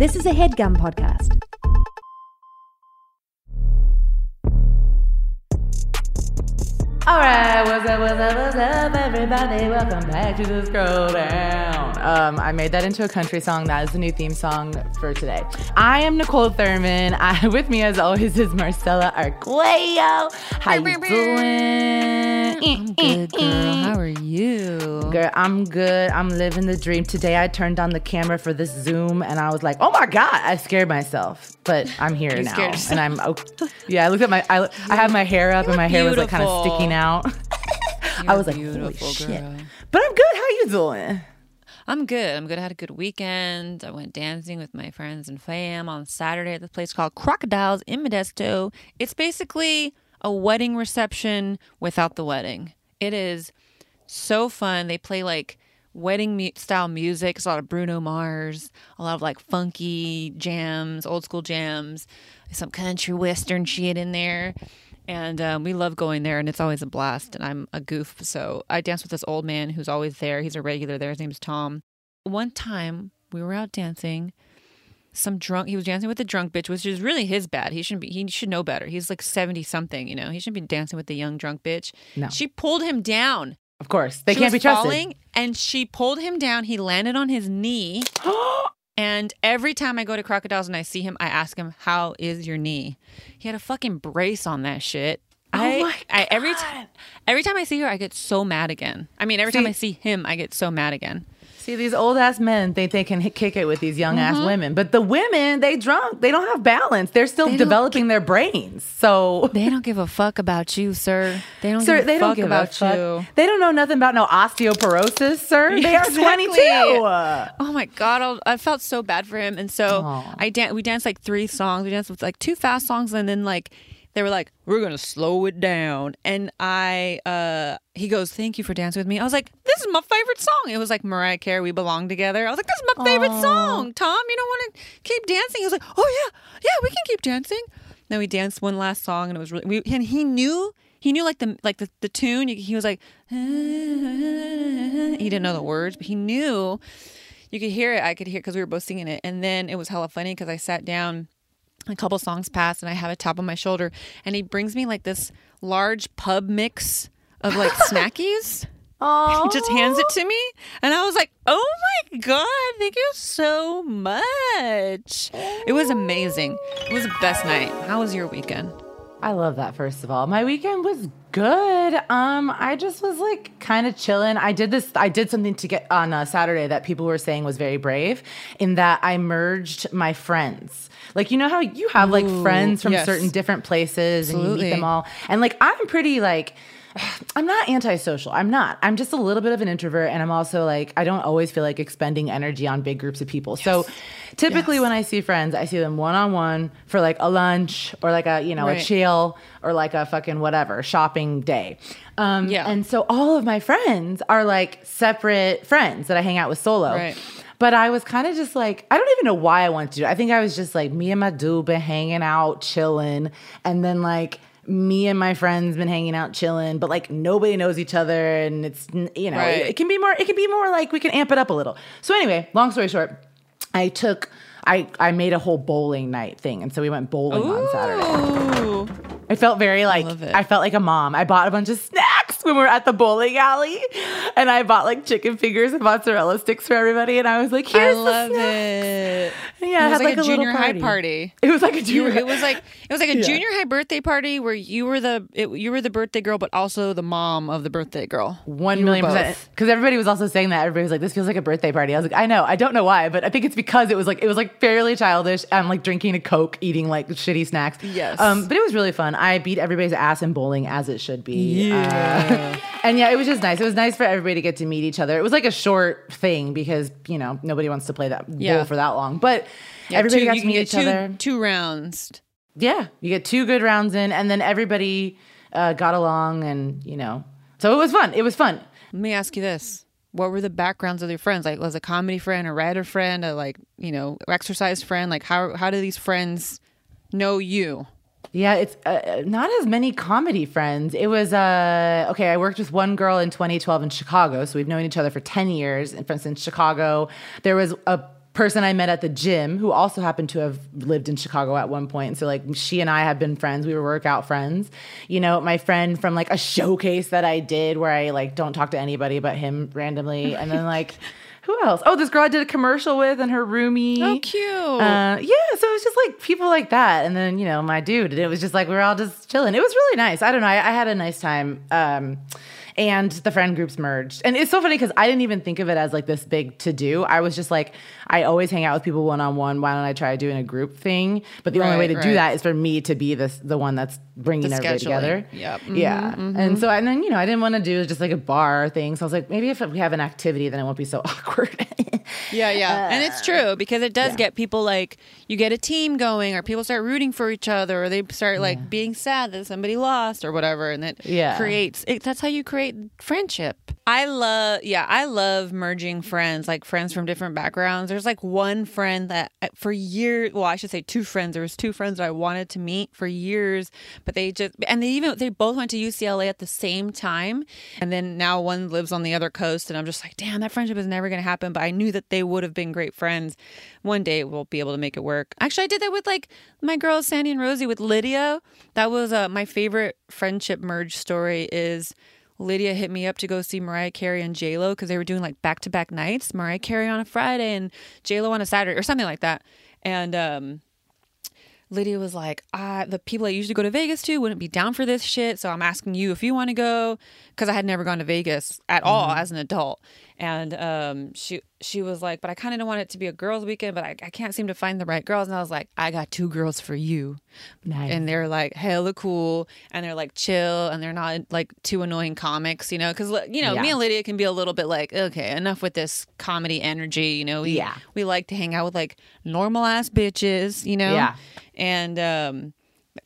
This is a headgum podcast. All right, what's up, what's up, everybody? Welcome back to the scroll down. Um, I made that into a country song. That is the new theme song for today. I am Niccole Thurman. I, with me, as always, is Marcella Arguello. How you doing? I'm eh, good, eh, girl. Eh. How are you? Girl, I'm good. I'm living the dream. Today, I turned on the camera for this Zoom, and I was like, "Oh my god!" I scared myself, but I'm here You now, scared and I'm. Okay. Yeah, I looked at my. I, I have my hair up, and my hair was like kind of sticking out. I You're was like, "Holy beautiful, shit!" girl. But I'm good. How you doing? I'm good. I'm good. I had a good weekend. I went dancing with my friends and fam on Saturday at this place called Crocodiles in Modesto. It's basically a wedding reception without the wedding. It is so fun. They play like wedding mu- style music. It's a lot of Bruno Mars, a lot of like funky jams, old school jams, some country western shit in there. And um, we love going there, and it's always a blast. And I'm a goof, so I dance with this old man who's always there. He's a regular there. His name's Tom. One time we were out dancing. Some drunk. He was dancing with a drunk bitch, which is really his bad. He shouldn't be. He should know better. He's like seventy something. You know, he shouldn't be dancing with the young drunk bitch. No. She pulled him down. Of course, they She can't be trusted. falling, and she pulled him down. He landed on his knee. and every time I go to Crocodiles and I see him, I ask him, "How is your knee?" He had a fucking brace on that shit. Oh I, Oh my I every time every time I see her, I get so mad again. I mean, every time I see him, I get so mad again. See, these old ass men think they can hit, kick it with these young Mm-hmm. ass women, but the women they drunk. They don't have balance. They're still They developing their brains. So, They don't give a fuck about you, sir. They don't sir, give a they fuck don't give about a fuck. you. They don't know nothing about no osteoporosis, sir. They are twenty two. Oh my god, I'll, I felt so bad for him, and so Aw. I dan- We danced like three songs. We danced with like two fast songs, and then like they were like, "We're gonna slow it down." And I, uh, he goes, "Thank you for dancing with me." I was like, "This is my favorite song." It was like Mariah Carey, "We Belong Together." I was like, "This is my favorite song." Tom, you don't want to keep dancing? He was like, "Oh yeah, yeah, we can keep dancing." Then we danced one last song, and it was really. We, and he knew. He knew like the like the, the tune. He was like, he didn't know the words, but he knew you could hear it. I could hear because we were both singing it. And then it was hella funny because I sat down, a couple songs pass and I have a tap on my shoulder, and he brings me like this large pub mix of like snackies. Oh, He just hands it to me, and I was like, "Oh my god, thank you so much!" It was amazing. It was the best night. How was your weekend? I love that. First of all, my weekend was good. Um, I just was like kind of chilling. I did this. I did something to get on uh, Saturday that people were saying was very brave. In that I merged my friends. Like you know how you have like friends from yes. certain different places and you meet them all. And like I'm pretty like. I'm not antisocial. I'm not. I'm just a little bit of an introvert. And I'm also like, I don't always feel like expending energy on big groups of people. So typically when I see friends, I see them one on one for like a lunch or like a, you know, a chill or like a fucking whatever shopping day. Um, Yeah. And so all of my friends are like separate friends that I hang out with solo. Right. But I was kind of just like, I don't even know why I wanted to do it. I think I was just like, me and my dude been hanging out, chilling. And then like, me and my friends been hanging out, chilling, but like nobody knows each other. And it's, you know, Right. it, it can be more, it can be more like we can amp it up a little. So anyway, long story short, I took, I, I made a whole bowling night thing. And so we went bowling on Saturday. I felt very like it. I felt like a mom. I bought a bunch of snacks when we were at the bowling alley, and I bought like chicken fingers and mozzarella sticks for everybody. And I was like, I love the snacks." it. Yeah, it was had like, a, little junior high party. It was like a junior. it was like it was like a Yeah. junior high birthday party where you were the it, you were the birthday girl, but also the mom of the birthday girl. one You million percent. Because everybody was also saying that. Everybody was like, "This feels like a birthday party." I was like, "I know. I don't know why, but I think it's because it was like it was like fairly childish. I'm like drinking a coke, eating like shitty snacks. Yes. Um, but it was really fun. I beat everybody's ass in bowling as it should be. Yeah. Uh, and yeah, it was just nice. It was nice for everybody to get to meet each other. It was like a short thing because you know nobody wants to play that Yeah. bowl for that long. But Yeah, everybody two- got to meet each two, other. Two rounds. Yeah, you get two good rounds in, and then everybody uh, got along, and you know, so it was fun. It was fun. Let me ask you this. What were the backgrounds of your friends? Like was a comedy friend, a writer friend, a like, you know, exercise friend? Like how how do these friends know you? Yeah, it's uh, not as many comedy friends. It was uh okay. I worked with one girl in 2012 in Chicago, so we've known each other for 10 years. And for instance, Chicago, there was a person I met at the gym who also happened to have lived in Chicago at one point. So like she and I have been friends. We were workout friends. You know, my friend from like a showcase that I did where I like don't talk to anybody but him randomly. And then like who else? Oh, this girl I did a commercial with and her roomie. Oh, cute. Uh, yeah, so it was just like people like that, and then you know my dude, and it was just like we were all just chilling. It was really nice. I don't know. I, I had a nice time. Um, and the friend groups merged. And it's so funny because I didn't even think of it as like this big to do. I was just like, I always hang out with people one on one. Why don't I try doing a group thing? But the only way to do that is for me to be this the one that's bringing The everybody scheduling. together. Yep. Yeah. Mhm, And so and then you know I didn't want to do just like a bar thing. So I was like, maybe if we have an activity, then it won't be so awkward. Yeah, yeah. and it's true because it does yeah. get people like you get a team going or people start rooting for each other or they start like being sad that somebody lost or whatever and that Yeah. creates it, that's how you create friendship. I love yeah, I love merging friends, like friends from different backgrounds. There's like one friend that uh, for years, well, I should say two friends. There was two friends that I wanted to meet for years, but they just and they even they both went to UCLA at the same time. And then now one lives on the other coast and I'm just like, "Damn, that friendship is never going to happen." But I knew that they would have been great friends. One day we'll be able to make it work. Actually, I did that with like my girls Sandy and Rosie with Lydia. That was uh, my favorite friendship merge story is Lydia hit me up to go see Mariah Carey and J Lo because they were doing like back to back nights. Mariah Carey on a Friday and J Lo on a Saturday or something like that. And um, Lydia was like, ah, the people I usually go to Vegas to wouldn't be down for this shit. So I'm asking you if you want to go because I had never gone to Vegas at all as an adult. And um, she she was like, but I kind of don't want it to be a girls' weekend, but I, I can't seem to find the right girls. And I was like, I got two girls for you nice. and they're like hella cool and they're like chill and they're not like too annoying comics, you know, because you know me and Lydia can be a little bit like okay, enough with this comedy energy, you know. We, Yeah. we like to hang out with like normal ass bitches, you know. Yeah. and um,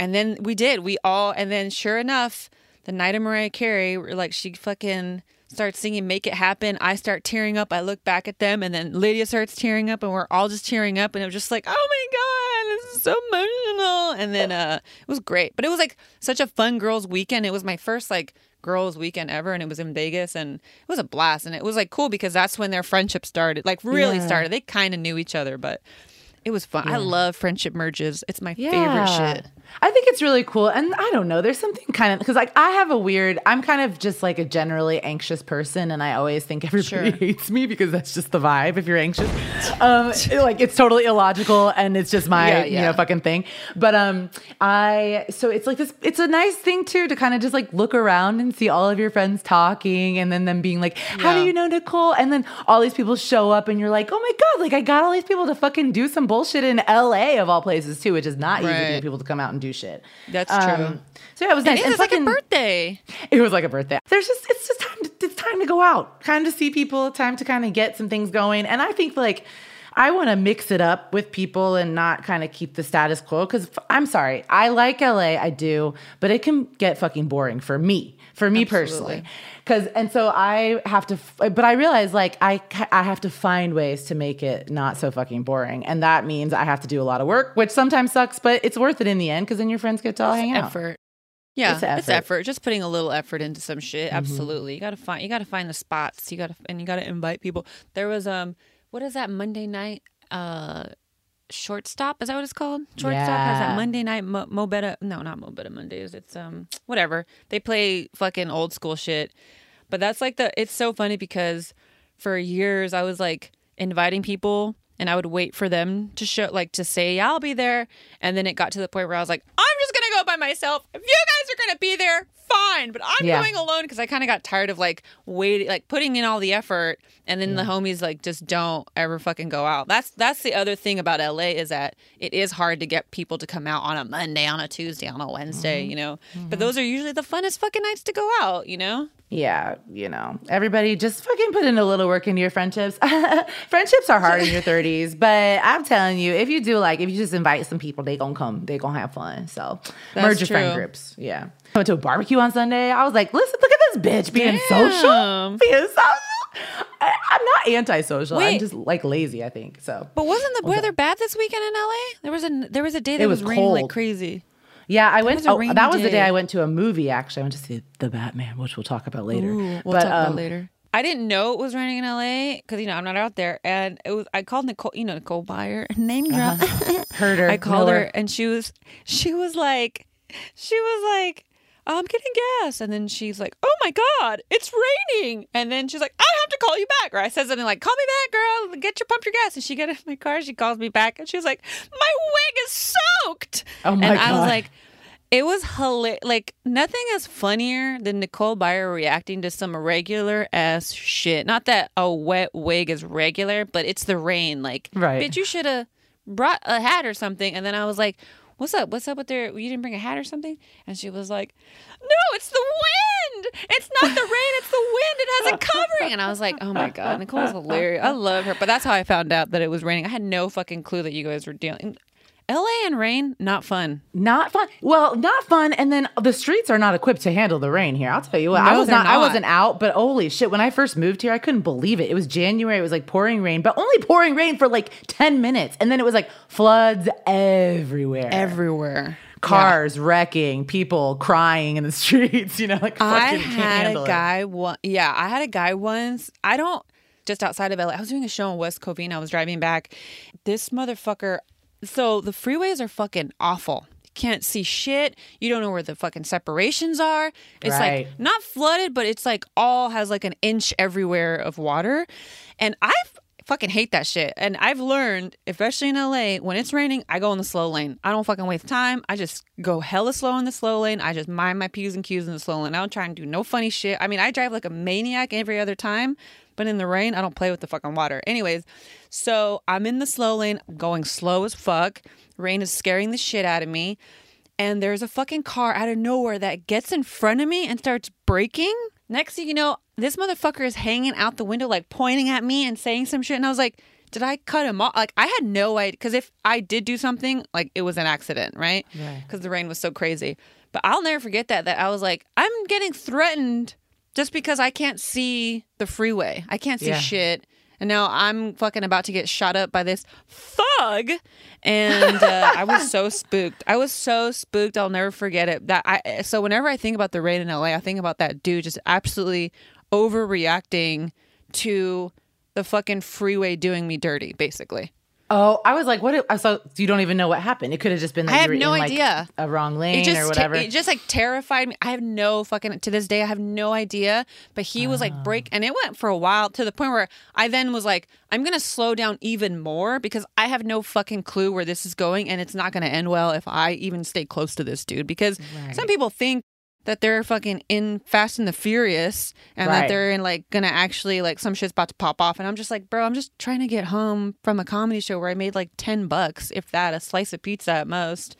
and then we did we all and then sure enough, the night of Mariah Carey, like she fucking starts singing "Make It Happen." I start tearing up. I look back at them, and then Lydia starts tearing up, and we're all just tearing up, and it was just like, "Oh my god, this is so emotional!" And then uh, it was great, but it was like such a fun girls' weekend. It was my first like girls' weekend ever, and it was in Vegas, and it was a blast, and it was like cool because that's when their friendship started, like really Yeah. started. They kind of knew each other, but. It was fun. I love friendship merges. It's my favorite shit. I think it's really cool. And I don't know, there's something kind of because like I have a weird, I'm kind of just like a generally anxious person. And I always think everybody Sure. hates me because that's just the vibe if you're anxious. Um, like it's totally illogical and it's just my, Yeah, you know, fucking thing. But um, I, so it's like this, it's a nice thing too to kind of just like look around and see all of your friends talking and then them being like, how do you know Niccole? And then all these people show up and you're like, oh my God, like I got all these people to fucking do some bullshit in LA of all places too, which is not easy to Right. get people to come out and do shit. That's Um, true. So yeah, it was nice. It is like a birthday. It was like a birthday. There's just it's just time to it's time to go out, time to see people, time to kind of get some things going. And I think like I want to mix it up with people and not kind of keep the status quo because I'm sorry, I like LA, I do, but it can get fucking boring for me, for me personally. Because and so I have to, f- but I realize like I I have to find ways to make it not so fucking boring, and that means I have to do a lot of work, which sometimes sucks, but it's worth it in the end because then your friends get to all hang out. effort. Yeah, It's it's effort. effort. Just putting a little effort into some shit. Mm-hmm. Absolutely. You gotta find. You gotta find the spots. You gotta and you gotta invite people. There was um, what is that Monday night? Uh, shortstop. Is that what it's called? Shortstop has that Monday night Mo, Mo Betta. No, not Mo Betta Mondays. It's um, whatever. They play fucking old school shit. But that's like the. It's so funny because for years I was like inviting people. And I would wait for them to show, like, to say, yeah, I'll be there. And then it got to the point where I was like, I'm just going to go by myself. If you guys are going to be there, fine. But I'm Yeah. going alone because I kind of got tired of, like, waiting, like, putting in all the effort. And then the homies, like, just don't ever fucking go out. That's that's the other thing about LA is that it is hard to get people to come out on a Monday, on a Tuesday, on a Wednesday, Mm-hmm. you know? But those are usually the funnest fucking nights to go out, you know? Yeah, you know, everybody just fucking put in a little work into your friendships. friendships are hard in your 30s, but I'm telling you, if you do like, if you just invite some people, they gonna come, they gonna have fun. So That's merge your friend groups. Yeah. I went to a barbecue on Sunday. I was like, listen, look at this bitch being social. Being social. I, I'm not antisocial. I'm just like lazy, I think. So But wasn't the weather bad this weekend in LA? There was a there was a day that It was, was raining like crazy. yeah, I went. was a Oh, that was the day day. I went to a movie. Actually, I went to see the Batman, which we'll talk about later. Ooh, we'll But, talk about um, later. I didn't know it was raining in LA because you know I'm not out there, and it was. I called Nicole, you know Nicole Byer, name drop. Heard her. I called her, and she was she was like, she was like, I'm getting gas, and then she's like, Oh my god, it's raining, and then she's like, I have to call you back, or I said something like, Call me back, girl, get your pump your gas, and she got in my car, she calls me back, and she's like, My wig is soaked, Oh my and I was like. It was hilarious. Like nothing is funnier than Nicole Byer reacting to some regular ass shit. Not that a wet wig is regular, but it's the rain. Like, Right. bitch, you should have brought a hat or something. And then I was like, "What's up? What's up with their? You didn't bring a hat or something?" And she was like, "No, it's the wind. It's not the rain. It's the wind. It has a covering." And I was like, "Oh my god, Nicole's hilarious. I love her." But that's how I found out that it was raining. I had no fucking clue that you guys were dealing. L.A. and rain, not fun. Not fun. Well, not fun. And then the streets are not equipped to handle the rain here. I'll tell you what. I was they're not, I wasn't out, but holy shit! When I first moved here, I couldn't believe it. It was January. It was like pouring rain, but only pouring rain for like ten minutes, and then it was like floods everywhere. Everywhere. Cars wrecking, people crying in the streets. You know, like I had a it. guy one yeah, I had a guy once. I don't just outside of LA. I was doing a show in West Covina. I was driving back. This motherfucker so the freeways are fucking awful. You can't see shit. You don't know where the fucking separations are. It's Right. like not flooded, but it's like all has like an inch everywhere of water. And I fucking hate that shit. And I've learned, especially in LA, when it's raining, I go in the slow lane. I don't fucking waste time. I just go hella slow in the slow lane. I just mind my P's and Q's in the slow lane. I don't try and do no funny shit. I mean, I drive like a maniac every other time, but in the rain, I don't play with the fucking water. Anyways, so I'm in the slow lane, going slow as fuck. Rain is scaring the shit out of me. And there's a fucking car out of nowhere that gets in front of me and starts braking. Next thing you know, this motherfucker is hanging out the window, like pointing at me and saying some shit. And I was like, did I cut him off? Like, I had no idea. Because if I did do something, like, it was an accident, right? Right. Because the rain was so crazy. But I'll never forget that, that I was like, I'm getting threatened just because I can't see the freeway. I can't see Yeah. shit. And now I'm fucking about to get shot up by this thug. And uh, I was so spooked. I was so spooked. I'll never forget it. That I so whenever I think about the rain in LA, I think about that dude just absolutely overreacting to the fucking freeway doing me dirty, basically. Oh, I was like, what? If, so you don't even know what happened. It could have just been that I have no in like idea. a wrong lane It just or whatever. it just like terrified me. I have no fucking to this day. I have no idea. But he was like break, and it went for a while to the point where I then was like, I'm gonna slow down even more because I have no fucking clue where this is going, and it's not gonna end well if I even stay close to this dude. Because Right. some people think that they're fucking in Fast and the Furious and that they're in like gonna actually like some shit's about to pop off. And I'm just like bro I'm just trying to get home from a comedy show where I made like 10 bucks if that a slice of pizza at most.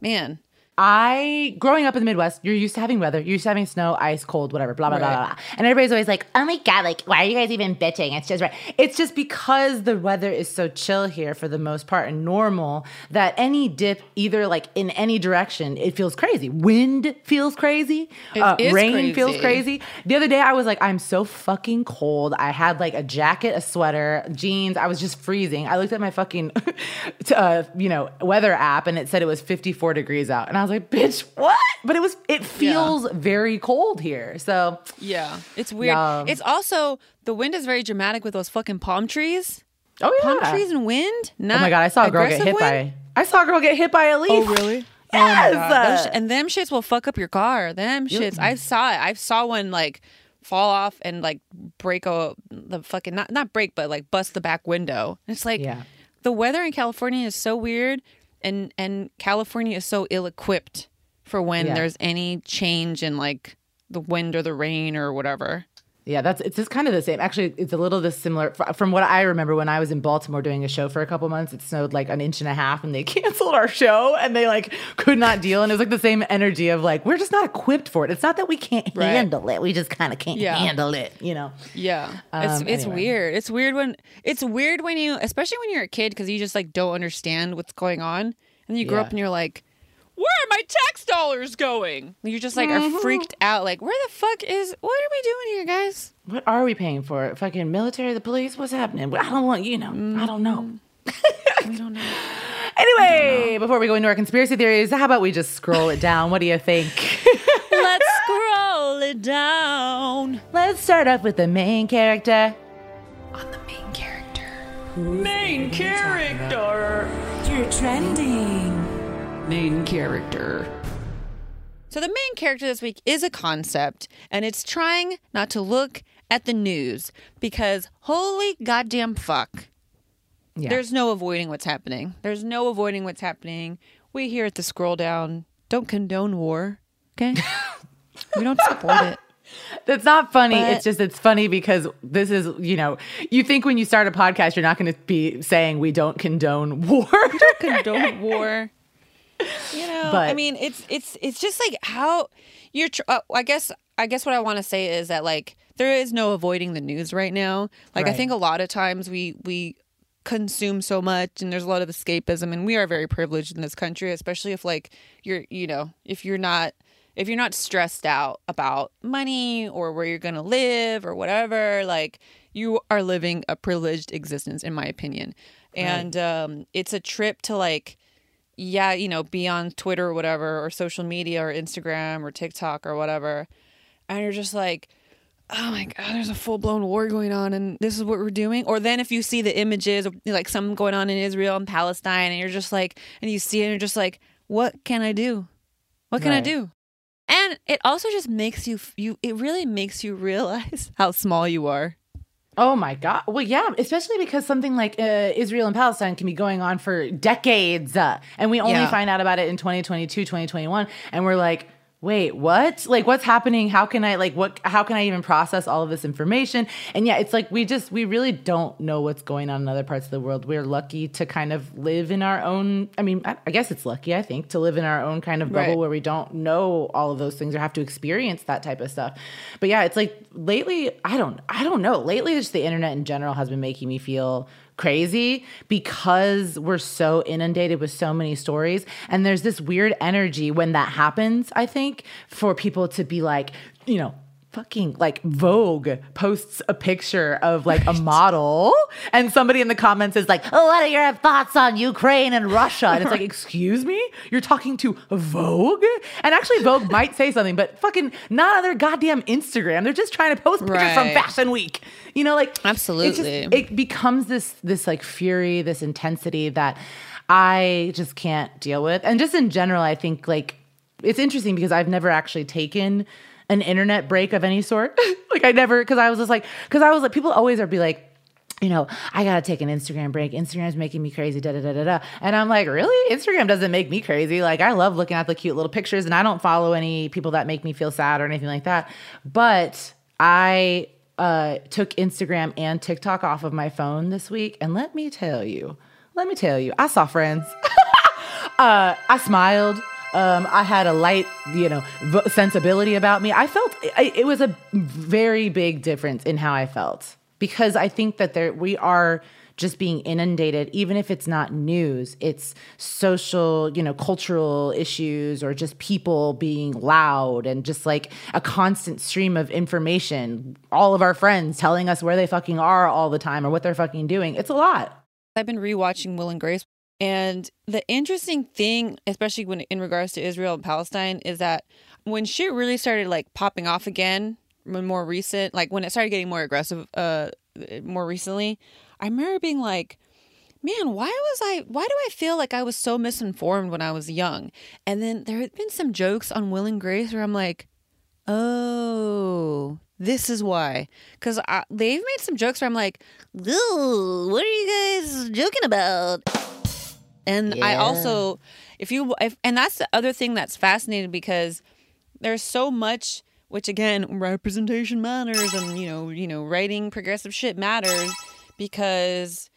Man I, growing up in the Midwest, you're used to having weather. You're used to having snow, ice, cold, whatever, blah, blah, blah, blah, blah. And everybody's always like, oh my God, like, why are you guys even bitching? It's just right. It's just because the weather is so chill here for the most part and normal that any dip, either like in any direction, it feels crazy. Wind feels crazy. It uh, rain feels crazy. crazy. The other day, I was like, I'm so fucking cold. I had like a jacket, a sweater, jeans. I was just freezing. I looked at my fucking, uh, you know, weather app and it said it was 54 degrees out. And I was like, bitch, what? But it was, it feels very cold here. So, Yeah, it's weird. Yeah. It's also the wind is very dramatic with those fucking palm trees. oh yeah. Palm trees and wind. Oh not Oh my God, I saw a girl get hit wind? by, I saw a girl get hit by a leaf. Oh really? Yes. Oh my God. Those sh- and them shits will fuck up your car. Them shits. I saw it. I saw one like fall off and like break a the fucking not not break but like bust the back window. It's like Yeah. the weather in California is so weird, and and California is so ill equipped for when Yeah. there's any change in like the wind or the rain or whatever. Yeah, that's it's just kind of the same. Actually, it's a little this similar from what I remember when I was in Baltimore doing a show for a couple months. It snowed like an inch and a half, and they canceled our show, and they like could not deal. And it was like the same energy of like we're just not equipped for it. It's not that we can't Right. handle it; we just kind of can't Yeah. handle it. You know? Yeah, it's Um, it's anyway. weird. It's weird when it's weird when you, especially when you're a kid, because you just like don't understand what's going on, and you grow Yeah. up and you're like, "Where are my tax dollars going?" You're just like Mm-hmm. are freaked out. Like, where the fuck is? What are we doing here, guys? What are we paying for? Fucking military, the police? What's happening? I don't want you know. I don't know. We don't know. Anyway, before we go into our conspiracy theories, how about we just scroll it down? What do you think? Let's scroll it down. Let's start off with the main character. On the main character. Main character. You're trending. Main character. So the main character this week is a concept, and it's trying not to look at the news because holy goddamn fuck. Yeah. There's no avoiding what's happening. There's no avoiding what's happening. We here at the scroll down don't condone war. Okay? we don't support it. That's not funny. But- it's just it's funny because this is, you know, you think when you start a podcast you're not going to be saying we don't condone war. Don't condone war. You know, I mean, it's it's it's just like how you're. Tr- uh, I guess I guess what I want to say is that like there is no avoiding the news right now. Like I think a lot of times we we consume so much and there's a lot of escapism and we are very privileged in this country especially if like you're you know if you're not if you're not stressed out about money or where you're going to live or whatever like you are living a privileged existence in my opinion and um it's a trip to like yeah, you know, be on Twitter or whatever, or social media or Instagram or TikTok or whatever. And you're just like, oh my God, there's a full blown war going on and this is what we're doing. Or then if you see the images of like something going on in Israel and Palestine and you're just like, and you see it and you're just like, what can I do? What can I do? And it also just makes you, you, it really makes you realize how small you are. Oh my god. Well, yeah, especially because something like uh, Israel and Palestine can be going on for decades, uh, and we only Yeah. find out about it in 2022, 2021, and we're like, wait, what? Like, what's happening? How can I like what? How can I even process all of this information? And yeah, it's like we just we really don't know what's going on in other parts of the world. We're lucky to kind of live in our own. I mean, I, I guess it's lucky. I think to live in our own kind of bubble Right. where we don't know all of those things or have to experience that type of stuff. But yeah, it's like lately, I don't, I don't know. Lately, just the internet in general has been making me feel crazy because we're so inundated with so many stories, and there's this weird energy when that happens. I think for people to be like, you know. Fucking like Vogue posts a picture of like a model, and somebody in the comments is like, "Oh, what are your thoughts on Ukraine and Russia?" And it's like, "Excuse me, you're talking to Vogue?" And actually, Vogue might say something, but fucking not on their goddamn Instagram. They're just trying to post pictures from Fashion Week. You know, like it's just- Absolutely. it becomes this this like fury, this intensity that I just can't deal with. And just in general, I think like it's interesting because I've never actually taken an internet break of any sort. like I never because I was just like because I was like people always are be like you know, I gotta take an Instagram break. Instagram's making me crazy, da da da da da. And I'm like, really? Instagram doesn't make me crazy. Like, I love looking at the cute little pictures, and I don't follow any people that make me feel sad or anything like that. But I uh, took Instagram and TikTok off of my phone this week, and let me tell you, let me tell you, I saw friends. uh, I smiled. Um, I had a light, you know, v- sensibility about me. I felt I, it was a very big difference in how I felt because I think that there we are just being inundated, even if it's not news, it's social, you know, cultural issues or just people being loud and just like a constant stream of information. All of our friends telling us where they fucking are all the time or what they're fucking doing. It's a lot. I've been rewatching Will and Grace, and the interesting thing, especially when in regards to Israel and Palestine, is that when shit really started like popping off again, when more recent, like when it started getting more aggressive, uh, more recently, I remember being like, man, why was I, why do I feel like I was so misinformed when I was young? And then there had been some jokes on Will and Grace where I'm like, oh, this is why. Because they've made some jokes where I'm like, what are you guys joking about? And I also, if you, if, and that's the other thing that's fascinating because there's so much, which again, representation matters, and you know, you know, writing progressive shit matters because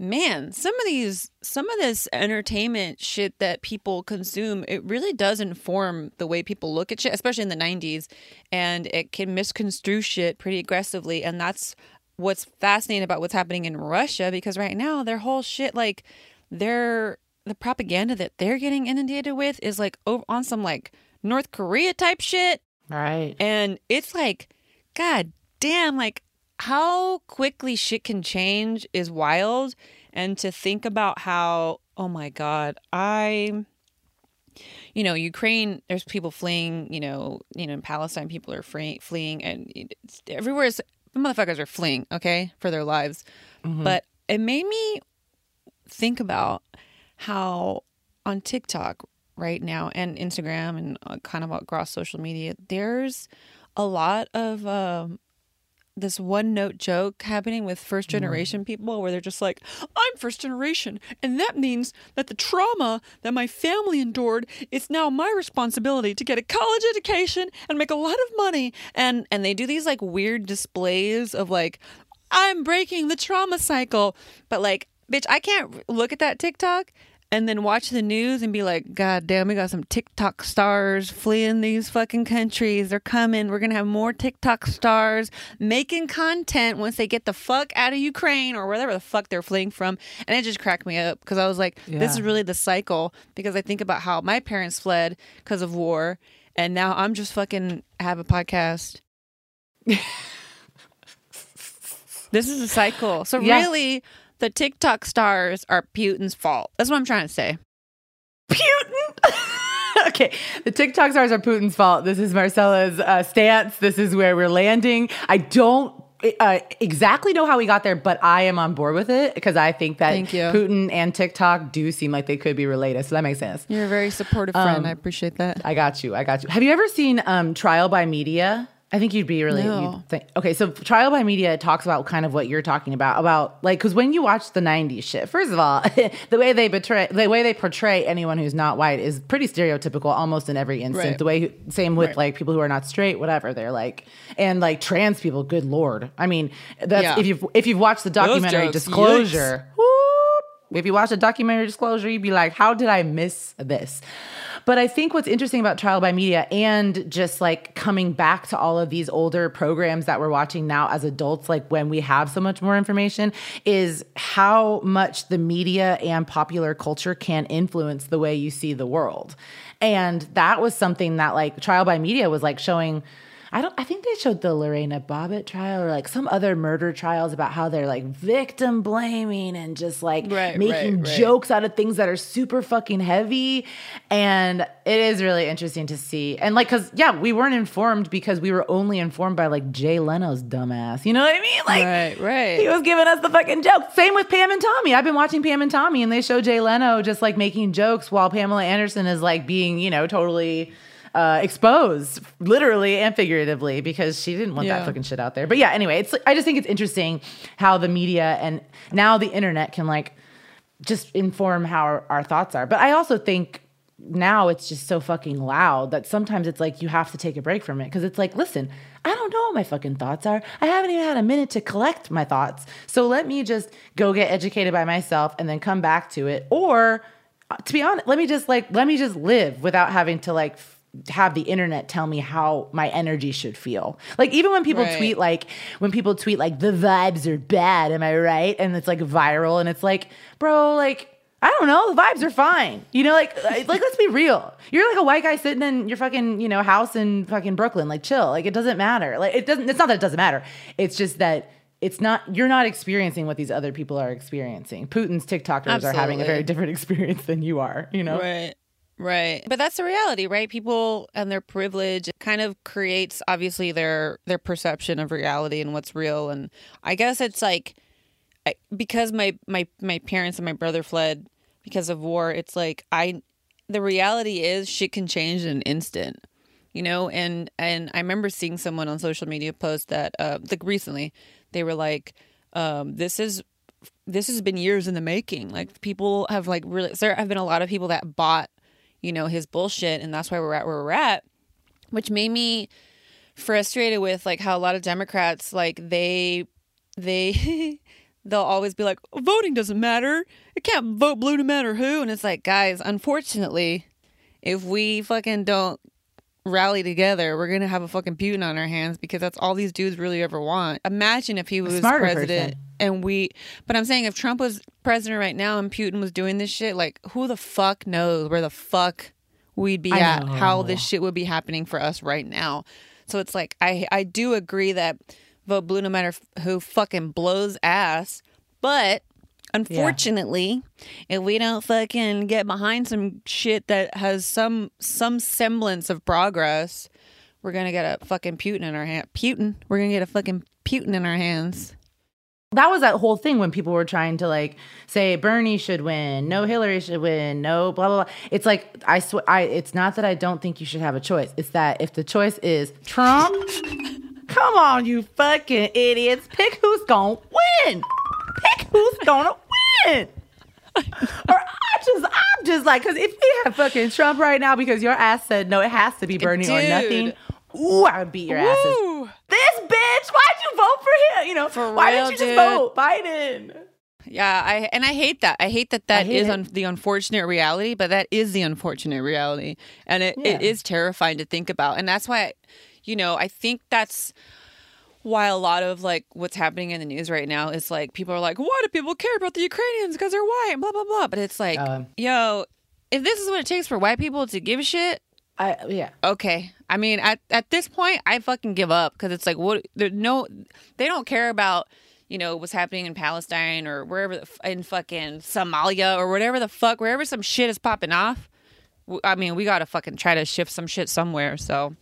man, some of these, some of this entertainment shit that people consume, it really does inform the way people look at shit, especially in the 90s. And it can misconstrue shit pretty aggressively. And that's what's fascinating about what's happening in Russia because right now, their whole shit, like, their, the propaganda that they're getting inundated with is like over on some like North Korea type shit. Right. And it's like, God damn, like how quickly shit can change is wild. And to think about how, oh my God, I you know, Ukraine. There's people fleeing. You know, you know, in Palestine, people are free, fleeing, and it's, everywhere is motherfuckers are fleeing. Okay, for their lives. Mm-hmm. But it made me think about how on TikTok right now and Instagram and uh, kind of across social media, there's a lot of um, this one note joke happening with first generation people where they're just like, I'm first generation, and that means that the trauma that my family endured is now my responsibility to get a college education and make a lot of money. And and they do these like weird displays of like, I'm breaking the trauma cycle. But like, bitch, I can't look at that TikTok and then watch the news and be like, God damn, we got some TikTok stars fleeing these fucking countries. They're coming. We're going to have more TikTok stars making content once they get the fuck out of Ukraine or wherever the fuck they're fleeing from. And it just cracked me up because I was like, this is really the cycle because I think about how my parents fled because of war. And now I'm just fucking have a podcast. this is a cycle. So Yeah. really, the TikTok stars are Putin's fault. That's what I'm trying to say. Putin. okay, the TikTok stars are Putin's fault. This is Marcella's uh, stance. This is where we're landing. I don't uh, exactly know how we got there, but I am on board with it because I think that Thank you. Putin and TikTok do seem like they could be related. So that makes sense. You're a very supportive friend. I appreciate that. I got you. I got you. Have you ever seen um, Trial by Media? I think you'd be really. No. you'd think, okay, so Trial by Media talks about kind of what you're talking about, about like because when you watch the '90s shit, first of all, the way they betray, the way they portray anyone who's not white is pretty stereotypical, almost in every instance. Right. The way, same with Right. like people who are not straight, whatever they're like, and like trans people. Good lord, I mean, that's Yeah. if you've if you've watched the documentary jokes, Disclosure. whoop, if you watch a documentary disclosure, you'd be like, how did I miss this? But I think what's interesting about trial by media and just like coming back to all of these older programs that we're watching now as adults, like when we have so much more information, is how much the media and popular culture can influence the way you see the world. And that was something that like trial by media was like showing. I don't. I think they showed the Lorena Bobbitt trial or like some other murder trials about how they're like victim blaming and just like Right, making right, right. jokes out of things that are super fucking heavy. And it is really interesting to see. And like, cause yeah, we weren't informed because we were only informed by like Jay Leno's dumbass. You know what I mean? Like, Right, right. He was giving us the fucking joke. Same with Pam and Tommy. I've been watching Pam and Tommy and they show Jay Leno just like making jokes while Pamela Anderson is like being, you know, totally uh, exposed, literally and figuratively, because she didn't want that fucking shit out there. But yeah, anyway, it's I just think it's interesting how the media and now the internet can like just inform how our, our thoughts are. But I also think now it's just so fucking loud that sometimes it's like you have to take a break from it because it's like, listen, I don't know what my fucking thoughts are. I haven't even had a minute to collect my thoughts. So let me just go get educated by myself and then come back to it. Or uh, to be honest, let me just like, let me just live without having to like, have the internet tell me how my energy should feel. Like even when people Right. tweet like when people tweet like the vibes are bad, am I right? And it's like viral and it's like, bro, like I don't know, the vibes are fine. You know, like like let's be real. You're like a white guy sitting in your fucking, you know, house in fucking Brooklyn, like chill. Like it doesn't matter. Like it doesn't it's not that it doesn't matter. It's just that it's not you're not experiencing what these other people are experiencing. Putin's TikTokers are having a very different experience than you are, you know? Right. Right. But that's the reality, right? People and their privilege kind of creates obviously their their perception of reality and what's real and I guess it's like I, because my my my parents and my brother fled because of war, it's like I the reality is shit can change in an instant. You know, and and I remember seeing someone on social media post that uh like recently they were like um this is this has been years in the making. Like people have like really there have been a lot of people that bought, you know, his bullshit and that's why we're at where we're at, which made me frustrated with like how a lot of Democrats like they they they'll always be like voting doesn't matter. It can't vote blue no matter who and it's like guys, unfortunately, if we fucking don't rally together, we're gonna have a fucking Putin on our hands because that's all these dudes really ever want. Imagine if he was president person. and we but I'm saying if Trump was president right now and Putin was doing this shit, like who the fuck knows where the fuck we'd be I at, know. how this shit would be happening for us right now. So it's like I I do agree that vote blue no matter who fucking blows ass, but Unfortunately, if we don't fucking get behind some shit that has some some semblance of progress, we're gonna get a fucking Putin in our hand. Putin. We're gonna get a fucking Putin in our hands. That was that whole thing when people were trying to like say Bernie should win, no Hillary should win, no blah blah blah. It's like I swear, I it's not that I don't think you should have a choice. It's that if the choice is Trump, come on, you fucking idiots, pick who's gonna win. Who's gonna win. or I just, I'm just like, because if we have fucking Trump right now because your ass said no, it has to be Bernie or nothing. Ooh, I would beat your asses. This bitch, why'd you vote for him? You know, For why real, didn't you dude. just vote Biden? Yeah, I and I hate that. I hate that that hate is un, the unfortunate reality, but that is the unfortunate reality, and it, it Yeah. is terrifying to think about. And that's why, you know, I think that's why a lot of like what's happening in the news right now is like people are like, why do people care about the Ukrainians because they're white, blah blah blah. But it's like, Um, yo, if this is what it takes for white people to give a shit, I yeah. okay. I mean, at at this point, I fucking give up because it's like, what? There's no, they don't care about you know what's happening in Palestine or wherever the, in fucking Somalia or whatever the fuck, wherever some shit is popping off. I mean, we gotta fucking try to shift some shit somewhere. So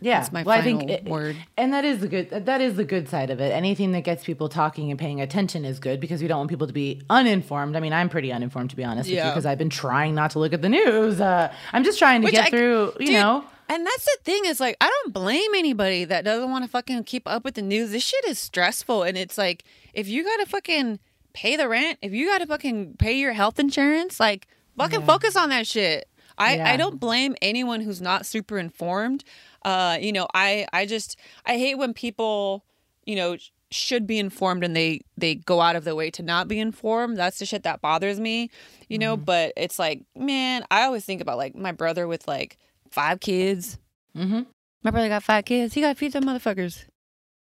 Yeah, That's my well, I final think it- word. and that is the good. That is the good side of it. Anything that gets people talking and paying attention is good because we don't want people to be uninformed. I mean, I'm pretty uninformed to be honest with you because I've been trying not to look at the news. Uh, I'm just trying to Which get I- through. You dude, know, And that's the thing is like I don't blame anybody that doesn't want to fucking keep up with the news. This shit is stressful and it's like if you got to fucking pay the rent, if you got to fucking pay your health insurance, like fucking focus on that shit. I Yeah. I don't blame anyone who's not super informed. Uh you know, I I just I hate when people, you know, should be informed and they they go out of their way to not be informed. That's the shit that bothers me, you know, but it's like, man, I always think about like my brother with like five kids. mm-hmm. My brother got five kids. He got to feed them motherfuckers.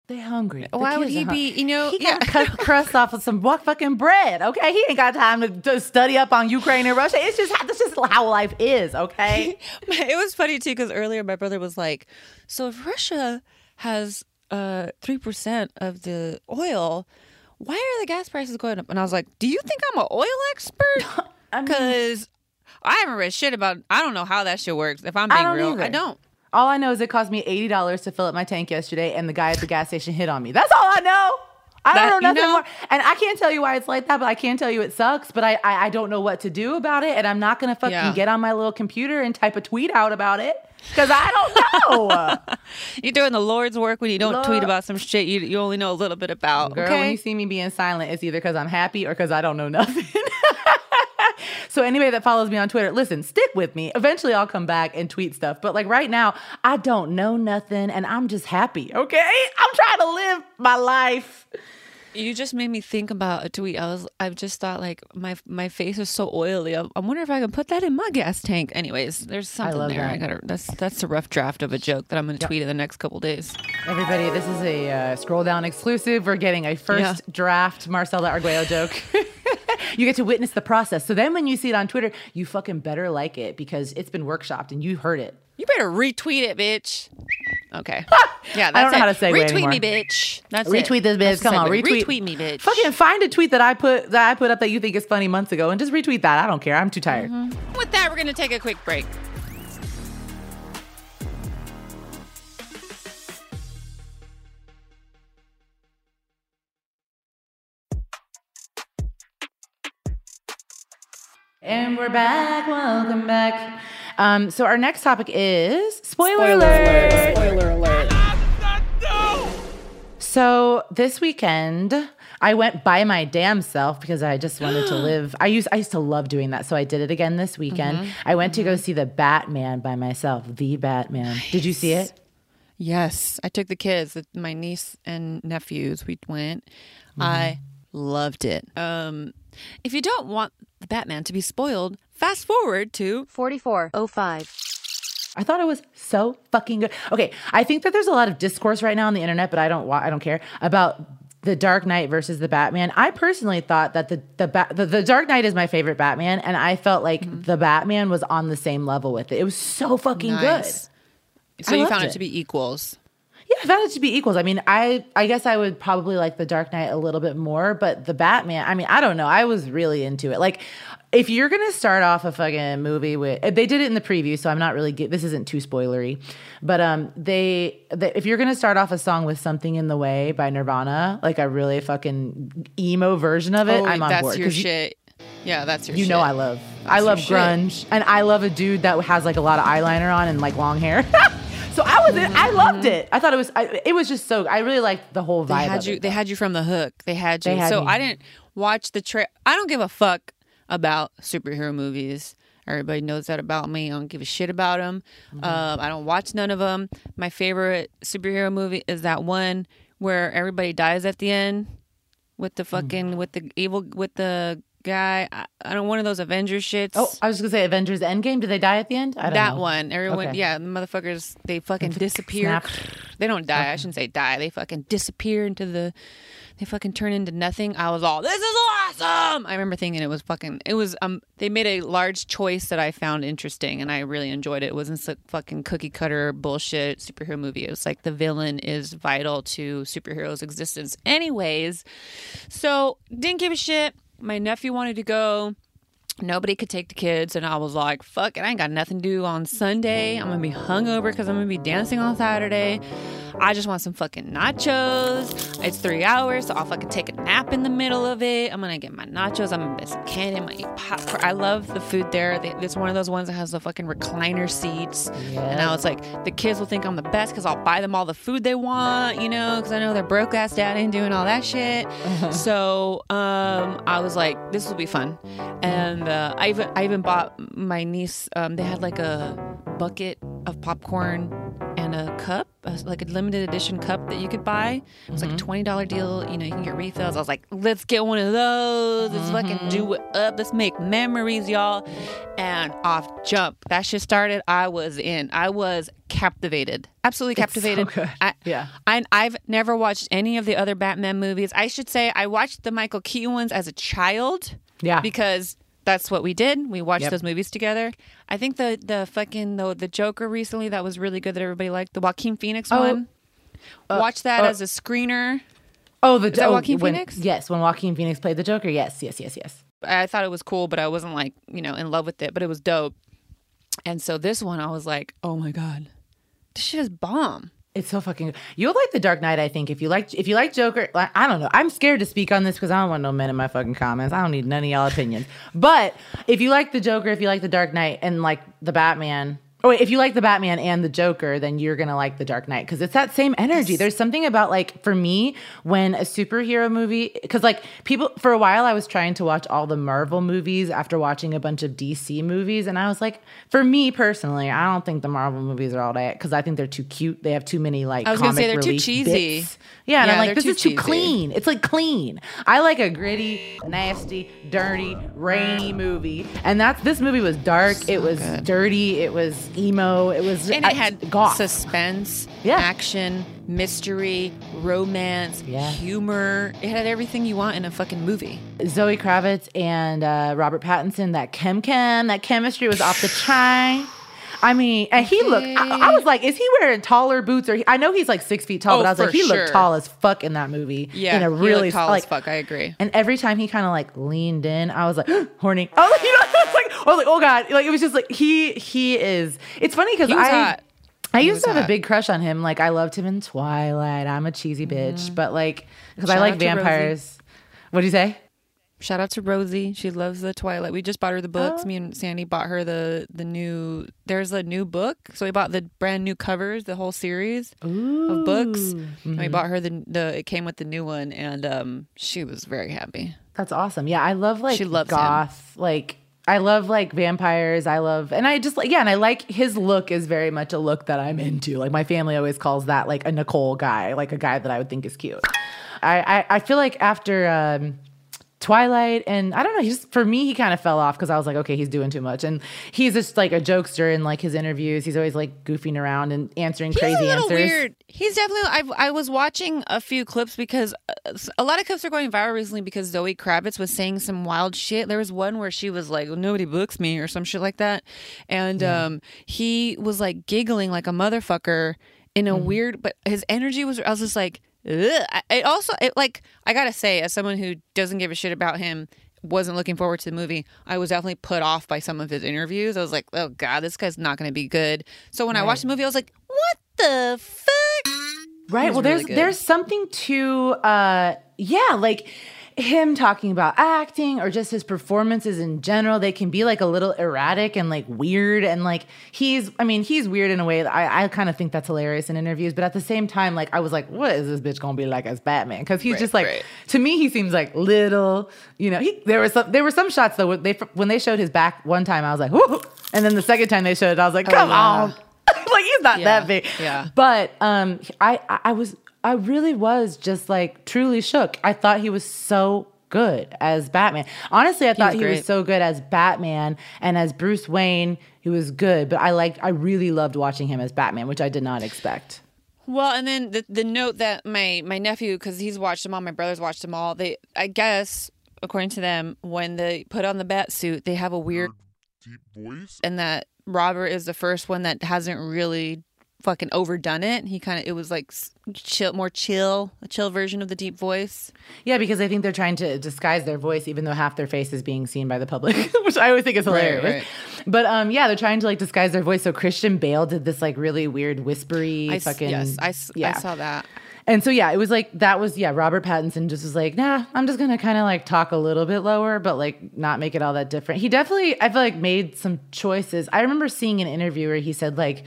They hungry. The Why would he be? You know, He yeah. got cut crust off of some fucking bread. Okay, he ain't got time to, to study up on Ukraine and Russia. It's just that's just how life is. Okay. it was funny too because earlier my brother was like, "So if Russia has uh three percent of the oil, why are the gas prices going up?" And I was like, "Do you think I'm an oil expert? I mean- Because I haven't read shit about. I don't know how that shit works. If I'm being don't real, either. I don't. All I know is it cost me eighty dollars to fill up my tank yesterday, and the guy at the gas station hit on me. That's all I know. I That- don't know you nothing know- more, and I can't tell you why it's like that. But I can tell you it sucks. But I, I, I don't know what to do about it, and I'm not gonna fucking Yeah. get on my little computer and type a tweet out about it because I don't know. You're doing the Lord's work when you don't Lord- tweet about some shit you you only know a little bit about. Girl, okay. when you see me being silent, it's either because I'm happy or because I don't know nothing. so anybody that follows me on Twitter, listen, stick with me. Eventually I'll come back and tweet stuff. But like right now, I don't know nothing and I'm just happy, okay? I'm trying to live my life. You just made me think about a tweet. I was, I've just thought like my my face is so oily. I, I wonder if I can put that in my gas tank. Anyways, there's something love there. that. I gotta. That's that's a rough draft of a joke that I'm gonna tweet in the next couple days. Everybody, this is a uh, scroll down exclusive. We're getting a first Yeah. draft Marcella Arguello joke. you get to witness the process. So then when you see it on Twitter, you fucking better like it because it's been workshopped and you heard it. You better retweet it, bitch. Okay. Yeah, that's I don't know it. how to segue Retweet anymore. me, bitch. That's it. retweet this bitch. That's Come on, retweet. Retweet me, bitch. Fucking find a tweet that I put that I put up that you think is funny months ago and just retweet that. I don't care. I'm too tired. Mm-hmm. With that, we're gonna take a quick break. And we're back. Welcome back. Um, so our next topic is spoiler, alert. Spoiler alert. So this weekend, I went by my damn self because I just wanted to live. I used I used to love doing that, so I did it again this weekend. I went to go see the Batman by myself. The Batman. Did you see it? Yes, I took the kids, my niece and nephews. We went. I loved it. Um, if you don't want the Batman to be spoiled, fast forward to 4405. I thought it was so fucking good. Okay, I think that there's a lot of discourse right now on the internet, but I don't wa- I don't care about the Dark Knight versus the Batman. I personally thought that the the, ba- the the Dark Knight is my favorite Batman, and I felt like Mm-hmm. the Batman was on the same level with it. It was so fucking Nice. So I you found it. it. to be equals. Yeah, I found it to be equals. I mean, I I guess I would probably like the Dark Knight a little bit more, but the Batman, I mean, I don't know. I was really into it. Like if you're gonna start off a fucking movie with they did it in the preview, so I'm not really get, this isn't too spoilery, but um they, they if you're gonna start off a song with something in the way by Nirvana, like a really fucking emo version of it, Oh, I'm on that's board. your 'Cause you- shit. yeah, that's your shit. You shit. know I love I your love shit. grunge and I love a dude that has like a lot of eyeliner on and like long hair. so I was in, I loved it. I thought it was I, it was just so I really liked the whole vibe. Mm-hmm. They had you. it, They had you from the hook. They had you. They had so me. I didn't watch the trip. I don't give a fuck about superhero movies. Everybody knows that about me. I don't give a shit about them. Mm-hmm. Um, I don't watch none of them. My favorite superhero movie is that one where everybody dies at the end with Mm. the fucking with the evil with the guy. I, I don't one of those Avengers shits. Oh, I was gonna say Avengers Endgame. Did they die at the end? I don't that know. one. Everyone, Okay. yeah, the motherfuckers, they fucking disappear. They don't die. I shouldn't say die. They fucking disappear into the. They fucking turn into nothing. I was all, this is awesome. I remember thinking it was fucking. It was um. They made a large choice that I found interesting, and I really enjoyed it. It wasn't some fucking cookie cutter bullshit superhero movie. It was like the villain is vital to superheroes' existence, anyways. So didn't give a shit. My nephew wanted to go. Nobody could take the kids and i was like fuck it i ain't got nothing to do on sunday. I'm gonna be hungover because i'm gonna be dancing on saturday i just want some fucking nachos. It's three hours so i'll fucking take a nap in the middle of it. I'm gonna get my nachos. I'm gonna get some candy. I'm gonna eat popcorn. I love the food there. It's one of those ones that has the fucking recliner seats. And i was like the kids will think i'm the best because i'll buy them all the food they want you know because i know they're broke ass dad ain't doing all that shit. So um i was like this will be fun. And uh, I even I even bought my niece. Um, they had like a bucket of popcorn cup, like a limited edition cup that you could buy. It was like a mm-hmm. twenty dollar deal. You know, you can get refills. I was like, let's get one of those. Let's fucking do mm-hmm. it up. Let's make memories, y'all. And off jump, that shit started. I was in. I was captivated. Absolutely captivated. good. I, Yeah. I, I've never watched any of the other Batman movies. I should say I watched the Michael Keaton ones as a child. Yeah. Because that's what we did. We watched Yep. those movies together. I think the the fucking the, the Joker recently that was really good that everybody liked. The Joaquin Phoenix Oh, one. Watch that uh, as a screener. Oh, the that oh, Joaquin when- Phoenix? Yes, when Joaquin Phoenix played the Joker. Yes, yes, yes, yes. I thought it was cool, but I wasn't like, you know, in love with it, but it was dope. And so this one I was like, oh my God. This shit is bomb. It's so fucking good. You'll like the Dark Knight, I think. If you like if you like Joker, I don't know. I'm scared to speak on this because I don't want no men in my fucking comments. I don't need none of y'all opinions. But if you like the Joker, if you like the Dark Knight and like the Batman, or wait, if you like the Batman and the Joker, then you're gonna like the Dark Knight because it's that same energy. There's something about like for me when a superhero movie, because like people for a while I was trying to watch all the Marvel movies after watching a bunch of DC movies, and I was like, for me personally, I don't think the Marvel movies are all that because I think they're too cute. They have too many like I was gonna say they're too cheesy. bits. Yeah, and Yeah, I'm like, this too is too clean. It's like clean. I like a gritty, nasty, dirty, rainy movie, and that's this movie was dark. it was dirty. It was emo. It was and I- it had goth. suspense, Yeah. action, mystery, romance, Yeah. humor. It had everything you want in a fucking movie. Zoe Kravitz and uh, Robert Pattinson. That chem chem, that chemistry was off the chain. I mean, and he looked. I, I was like, is he wearing taller boots or? He, I know he's like six feet tall, Oh, but I was like, he sure. looked tall as fuck in that movie. Yeah, in a really tall like, as fuck. I agree. And every time he kind of like leaned in, I was like horny. I like, you know, Was like, I was like, oh god, like it was just like he he is. It's funny because I. hot. I He used to have a big crush on him. Like I loved him in Twilight. I'm a cheesy bitch, but like because I Mm-hmm. Like out to Rosie. vampires. What do you say? Shout out to Rosie. She loves the Twilight. We just bought her the books. Me and Sandy bought her the the new. There's a new book, so we bought the brand new covers, the whole series of books. Mm-hmm. we bought her the the. It came with the new one, and um, she was very happy. That's awesome. Yeah, I love like She loves him. goth. Like I love like vampires. I love and I just like yeah, and I like his look is very much a look that I'm into. Like my family always calls that like a Niccole guy, like a guy that I would think is cute. I I, I feel like after um Twilight and I don't know, he just for me he kind of fell off because I was like, okay, he's doing too much, and he's just like a jokester in like his interviews. He's always like goofing around and answering crazy He's a little answers. weird. He's definitely. I've, I was watching a few clips because uh, a lot of clips are going viral recently because Zoe Kravitz was saying some wild shit. There was one where she was like, "Nobody books me" or some shit like that, and um, he was like giggling like a motherfucker. in Mm-hmm. a weird, but his energy was. I was just like, Ugh. It also it, like I gotta say, as someone who doesn't give a shit about him, wasn't looking forward to the movie. I was definitely put off by some of his interviews. I was like, oh god, this guy's not to be good. So when I watched the movie, I was like, what the fuck? Right. Well, there's good. there's something to uh yeah, like him talking about acting or just his performances in general, they can be like a little erratic and like weird. And like he's, I mean, he's weird in a way that I, I kind of think that's hilarious in interviews. But at the same time, like I was like, what is this bitch gonna be like as Batman? Because he's Right, just like, right. to me, he seems like little. You know, he there was some there were some shots though. When they when they showed his back one time, I was like, Whoo! and then the second time they showed it, I was like, come yeah. on, like he's not Yeah, that big. yeah. But um, I I was I really was just like truly shook. I thought he was so good as Batman. Honestly, I thought he was so good as Batman and as Bruce Wayne. He was good, but I liked I really loved watching him as Batman, which I did not expect. Well, and then the the note that my my nephew, because he's watched them all, my brothers watched them all. They, I guess, according to them, when they put on the bat suit, they have a weird deep voice. and that Robert is the first one that hasn't really fucking overdone it. He kind of it was like chill, more chill, a chill version of the deep voice. Yeah, because I think they're trying to disguise their voice, even though half their face is being seen by the public, which I always think is hilarious. right. But um, yeah, they're trying to like disguise their voice. So Christian Bale did this like really weird whispery I fucking yes, I, s- I yeah. saw that. And so yeah, it was like that was yeah. Robert Pattinson just was like, nah, I'm just gonna kind of like talk a little bit lower, but like not make it all that different. He definitely, I feel like, made some choices. I remember seeing an interview where he said like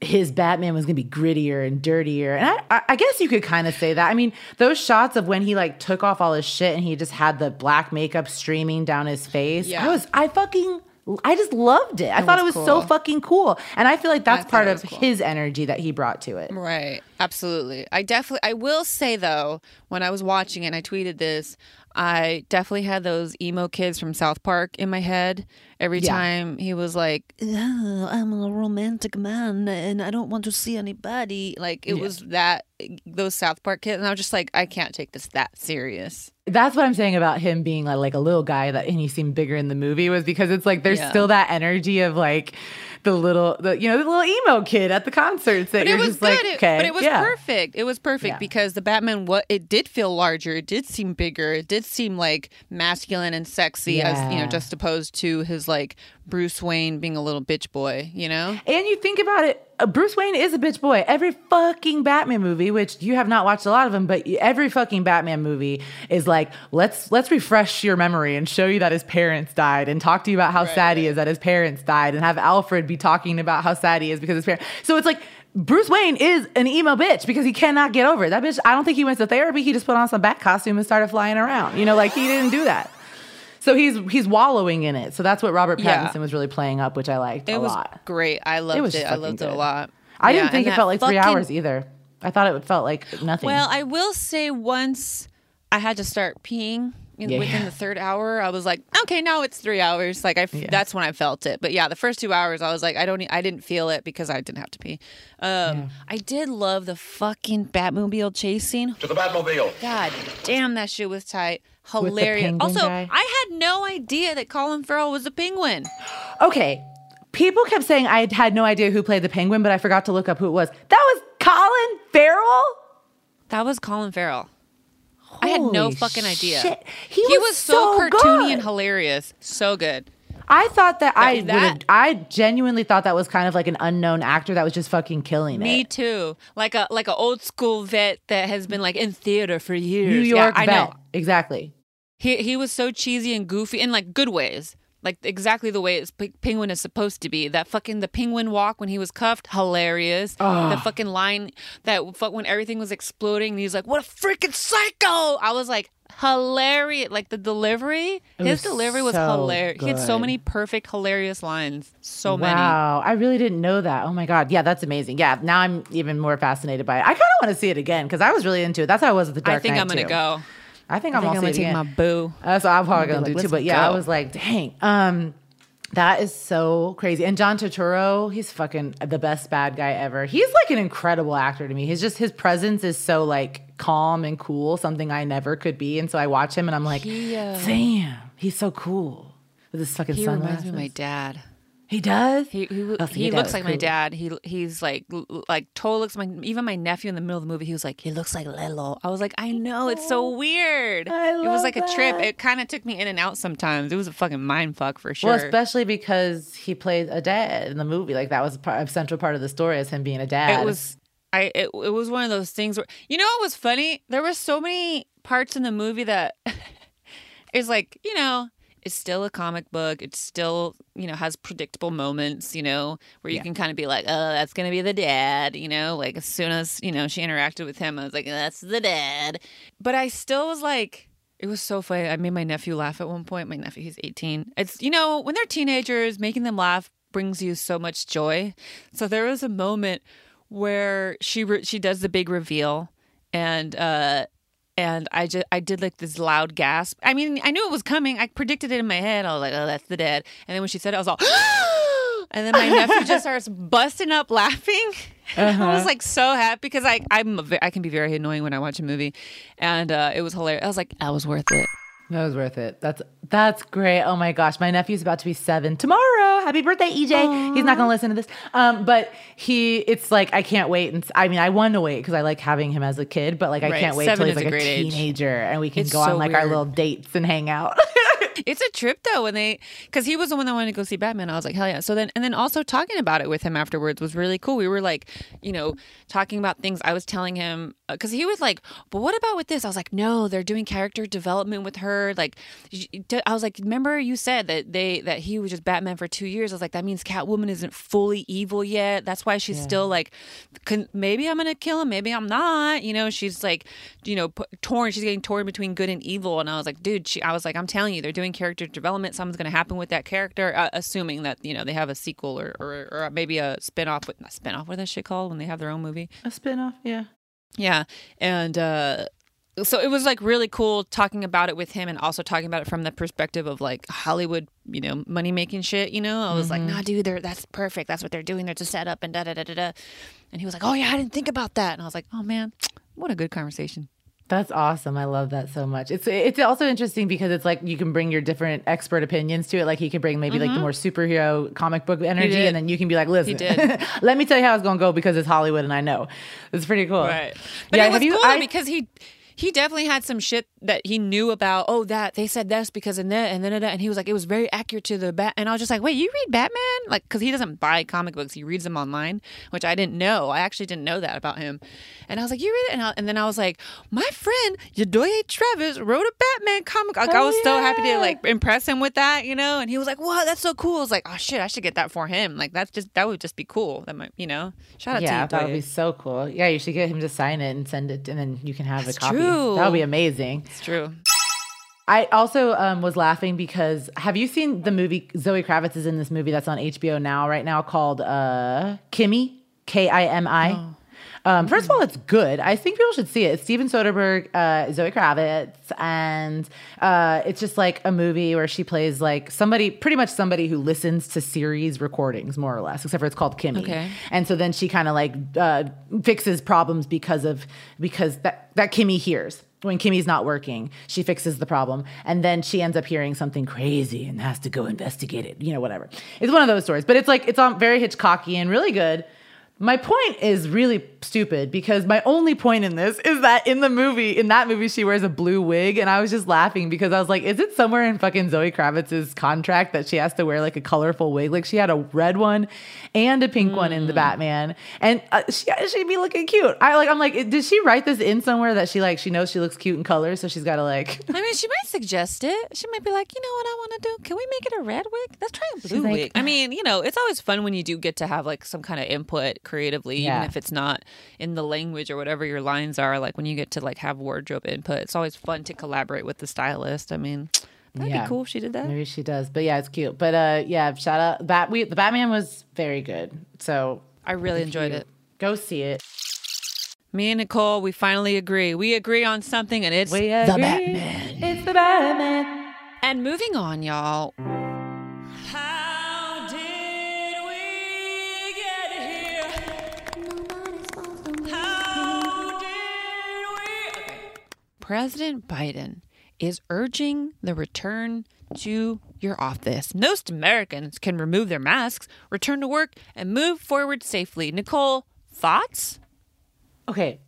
his Batman was gonna be grittier and dirtier, and I, I, guess you could kind of say that. I mean, those shots of when he like took off all his shit and he just had the black makeup streaming down his face. Yeah. I was, I fucking. I just loved it. I thought it was was so fucking cool. And I feel like that's part of cool. his energy that he brought to it. Right. Absolutely. I definitely I will say though, when I was watching it and I tweeted this, I definitely had those emo kids from South Park in my head. Every Yeah. time he was like, "Oh, I'm a romantic man and I don't want to see anybody. Like it was that those South Park kids and I was just like, I can't take this that serious. That's what I'm saying about him being like, like a little guy that and he seemed bigger in the movie was because it's like there's Yeah. still that energy of like the little the you know the little emo kid at the concerts that But you're it was just good. like It- but it was yeah. perfect. It was perfect Yeah. because the Batman what it did feel larger. It did seem bigger. It did seem like masculine and sexy as you know, just opposed to his like Bruce Wayne being a little bitch boy, you know? And you think about it, Uh, Bruce Wayne is a bitch boy. Every fucking Batman movie, which you have not watched a lot of them, but every fucking Batman movie is like, let's let's refresh your memory and show you that his parents died, and talk to you about how sad he is that his parents died, and have Alfred be talking about how sad he is because his parents. So it's like. Bruce Wayne is an emo bitch because he cannot get over it. That bitch, I don't think he went to therapy. He just put on some bat costume and started flying around. You know, like he didn't do that. So he's he's wallowing in it. So that's what Robert Yeah. Pattinson was really playing up, which I liked It a was lot. great. I loved it. was I fucking loved it a lot. I Yeah, didn't think it felt like three hours either. I thought it felt like nothing. Well, I will say once I had to start peeing in, Yeah. within the third hour, I was like, okay, now it's three hours. Like I, f- that's when I felt it. But yeah, the first two hours, I was like, I don't, e- I didn't feel it because I didn't have to pee. Um, I did love the fucking Batmobile chase scene. To the Batmobile. God damn, that shit was tight. Hilarious. Also, guy? I had no idea that Colin Farrell was a penguin. okay, people kept saying I had no idea who played the penguin, but I forgot to look up who it was. That was Colin Farrell. That was Colin Farrell. I had no Holy fucking idea. shit. He, He, was, was, so, cartoony good. and hilarious. So good. I thought that, I that- I genuinely thought that was kind of like an unknown actor that was just fucking killing Me it. Me too. Like a like an old school vet that has been like in theater for years. New Yeah, York I vet. know. Exactly. He he was so cheesy and goofy in like good ways. Like exactly the way it's, P- Penguin is supposed to be. That fucking the Penguin walk when he was cuffed, hilarious. The fucking line that fuck when everything was exploding, and he's like, "What a freaking psycho!" I was like, hilarious. Like the delivery, his was delivery was so hilarious. He had so good. many perfect, hilarious lines. So many. Wow, I really didn't know that. Oh my god, yeah, that's amazing. Yeah, now I'm even more fascinated by it. I kind of want to see it again because I was really into it. That's how I was with the Dark I think Knight, I'm gonna too. go. I think I I'm gonna take again. my boo. That's what I'm probably gonna like, do too. But yeah, I was like, dang, um, that is so crazy. And John Turturro, he's fucking the best bad guy ever. He's like an incredible actor to me. He's just his presence is so like calm and cool, something I never could be. And so I watch him and I'm like, He, uh, damn, he's so cool with his fucking He sunglasses. reminds me of my dad. He does. He he, Oh, he dad looks like my dad. He he's like like totally looks like my even my nephew in the middle of the movie. He was like he looks like Lilo. I was like I know it's so weird. I it was love like a trip. It kind of took me in and out sometimes. It was a fucking mind fuck for sure. Well, especially because he plays a dad in the movie. Like that was a, part, a central part of the story as him being a dad. it was I it, it was one of those things where you know what was funny? There were so many parts in the movie that is like you know it's still a comic book. It still you know has predictable moments. You know where you Yeah. can kind of be like, oh, that's gonna be the dad. You know, like as soon as you know she interacted with him, I was like, that's the dad. But I still was like. It was so funny. I made my nephew laugh at one point. My nephew, he's 18. It's, you know, when they're teenagers, making them laugh brings you so much joy. So there was a moment where she re- she does the big reveal and uh and I just I did like this loud gasp. I mean, I knew it was coming. I predicted it in my head. I was like, "Oh, that's the dad." And then when she said it, I was all And then my nephew just starts busting up laughing. I was like so happy because I I'm a, I can be very annoying when I watch a movie, and uh, it was hilarious. I was like, "That was worth it." That was worth it. That's that's great. Oh my gosh, my nephew's about to be seven tomorrow. Happy birthday, EJ. He's not gonna listen to this. Um, but he, it's like I can't wait. And I mean, I want to wait because I like having him as a kid. But like I Right. can't wait Seven till he's is a like a, great age. teenager and we can It's go on so like our little dates and hang out. It's a trip though when they because he was the one that wanted to go see Batman. I was like, hell yeah. So then and then also talking about it with him afterwards was really cool. We were like, you know, talking about things. I was telling him uh, because he was like, but what about with this? I was like, no, they're doing character development with her. Like, I was like, remember you said that they that he was just Batman for two years. I was like, that means Catwoman isn't fully evil yet. That's why she's still like, maybe I'm gonna kill him, maybe I'm not. You know, she's like, you know, torn. She's getting torn between good and evil. And I was like, dude, she, I was like, I'm telling you, they're doing character development. Something's gonna happen with that character, uh, assuming that you know they have a sequel or or, or maybe a spinoff. With not spinoff. What is that shit called when they have their own movie? a spinoff, yeah. Yeah. And uh so it was like really cool talking about it with him and also talking about it from the perspective of like Hollywood, you know, money making shit, you know? I was like, nah, dude, they're that's perfect. That's what they're doing. They're just set up and da da da da da. And he was like, Oh yeah, I didn't think about that. And I was like, Oh man, what a good conversation. That's awesome. I love that so much. It's it's also interesting because it's like you can bring your different expert opinions to it. Like he could bring maybe like the mm-hmm. more superhero comic book energy, and then you can be like, "Listen, let me tell you how it's gonna go because it's Hollywood and I know." It's pretty cool. Right. But yeah, it was you? cool though, I- because he he definitely had some shit that he knew about. Oh, that they said this because and that and then that, and he was like, it was very accurate to the bat. And I was just like, wait, you read Batman? Like, because he doesn't buy comic books, he reads them online, which I didn't know. I actually didn't know that about him. And I was like, you read it? And, I, and then I was like, my friend Yedoye Travis wrote a Batman comic. Like, I Oh, was so happy to like impress him with that, you know. And he was like, wow, that's so cool. I was like, oh shit, I should get that for him. Like, that's just that would just be cool. That might, you know. Shout out yeah, to you. that would be so cool. Yeah, you should get him to sign it and send it, and then you can have That's a copy. true. That would be amazing. It's true. I also um, was laughing because have you seen the movie Zoe Kravitz is in this movie that's on HBO now right now called uh, Kimi K I M I. Um, first of all, it's good. I think people should see it. It's Steven Soderbergh, uh, Zoe Kravitz, and uh, it's just like a movie where she plays like somebody, pretty much somebody who listens to series recordings, more or less. Except for it's called Kimi. Okay. And so then she kind of like uh, fixes problems because of because that that Kimi hears when Kimi's not working, she fixes the problem, and then she ends up hearing something crazy and has to go investigate it. You know, whatever. It's one of those stories, but it's like it's on very Hitchcocky and really good. My point is really stupid because my only point in this is that in the movie, in that movie, she wears a blue wig, and I was just laughing because I was like, is it somewhere in fucking Zoe Kravitz's contract that she has to wear like a colorful wig? Like she had a red one and a pink one in the Batman, and uh, she she'd be looking cute. I like, I'm like, did she write this in somewhere that she like she knows she looks cute in colors, so she's got to like. I mean, she might suggest it. She might be like, you know what I want to do? Can we make it a red wig? Let's try a blue like, wig. I mean, you know, it's always fun when you do get to have like some kind of input creatively, Yeah. even if it's not in the language or whatever your lines are. Like when you get to like have wardrobe input, it's always fun to collaborate with the stylist. I mean, that'd Yeah. be cool if she did that. Maybe she does, but yeah, it's cute. But uh, yeah, shout out Bat. We the Batman was very good, so I really enjoyed you it. Go see it. Me and Niccole, we finally agree. We agree on something, and it's We the. Batman. It's the Batman. And moving on, y'all. How did we get here? How did we? President Biden is urging the return to your office. Most Americans can remove their masks, return to work, and move forward safely. Niccole, thoughts? Okay.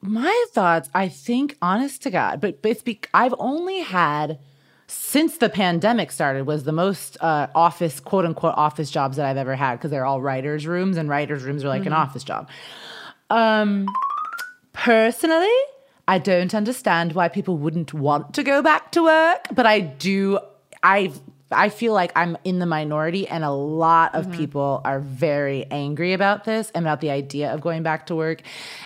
My thoughts, I think, honest to God, but, but it's be- I've only had since the pandemic started was the most uh, office quote unquote office jobs that I've ever had because they're all writers' rooms and writers' rooms are like an office job. Um, personally, I don't understand why people wouldn't want to go back to work, but I do. I I feel like I'm in the minority, and a lot of mm-hmm. people are very angry about this and about the idea of going back to work.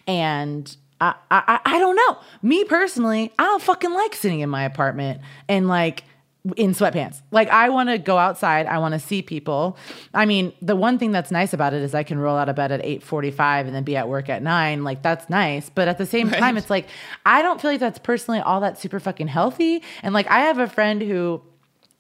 And I, I I don't know. Me personally, I don't fucking like sitting in my apartment and like in sweatpants. Like I want to go outside. I want to see people. I mean, the one thing that's nice about it is I can roll out of bed at 8:45 and then be at work at 9. Like that's nice. But at the same time it's like I don't feel like that's personally all that super fucking healthy. And like I have a friend who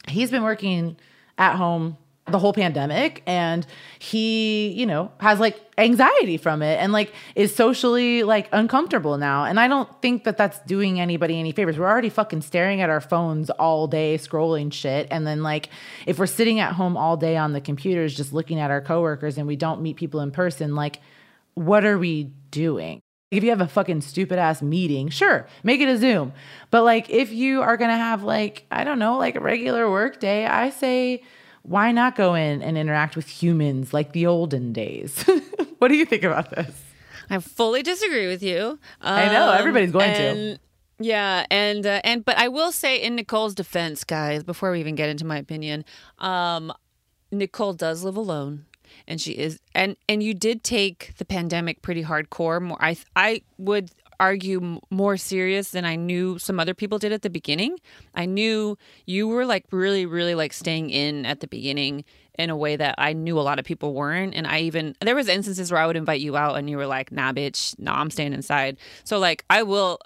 he's been working at home the whole pandemic and he you know has like anxiety from it and like is socially like uncomfortable now. And i don't think that that's doing anybody any favors. We're already fucking staring at our phones all day scrolling shit. And then like if we're sitting at home all day on the computers just looking at our coworkers and we don't meet people in person like what are we doing? If you have a fucking stupid ass meeting, sure, make it a Zoom. But like if you are gonna have like, I don't know, like a regular work day, I say, why not go in and interact with humans like the olden days? what do you think about this? I fully disagree with you. I know, Um, everybody's going to. Yeah, and uh, and but I will say in Niccole's defense, guys, before we even get into my opinion, um, Niccole does live alone, and she is, and and you did take the pandemic pretty hardcore. More, I I would argue more serious than I knew some other people did at the beginning. I knew you were like really, really like staying in at the beginning in a way that I knew a lot of people weren't. And I even there was instances where I would invite you out and you were like, nah, bitch, nah, I'm staying inside. So like I will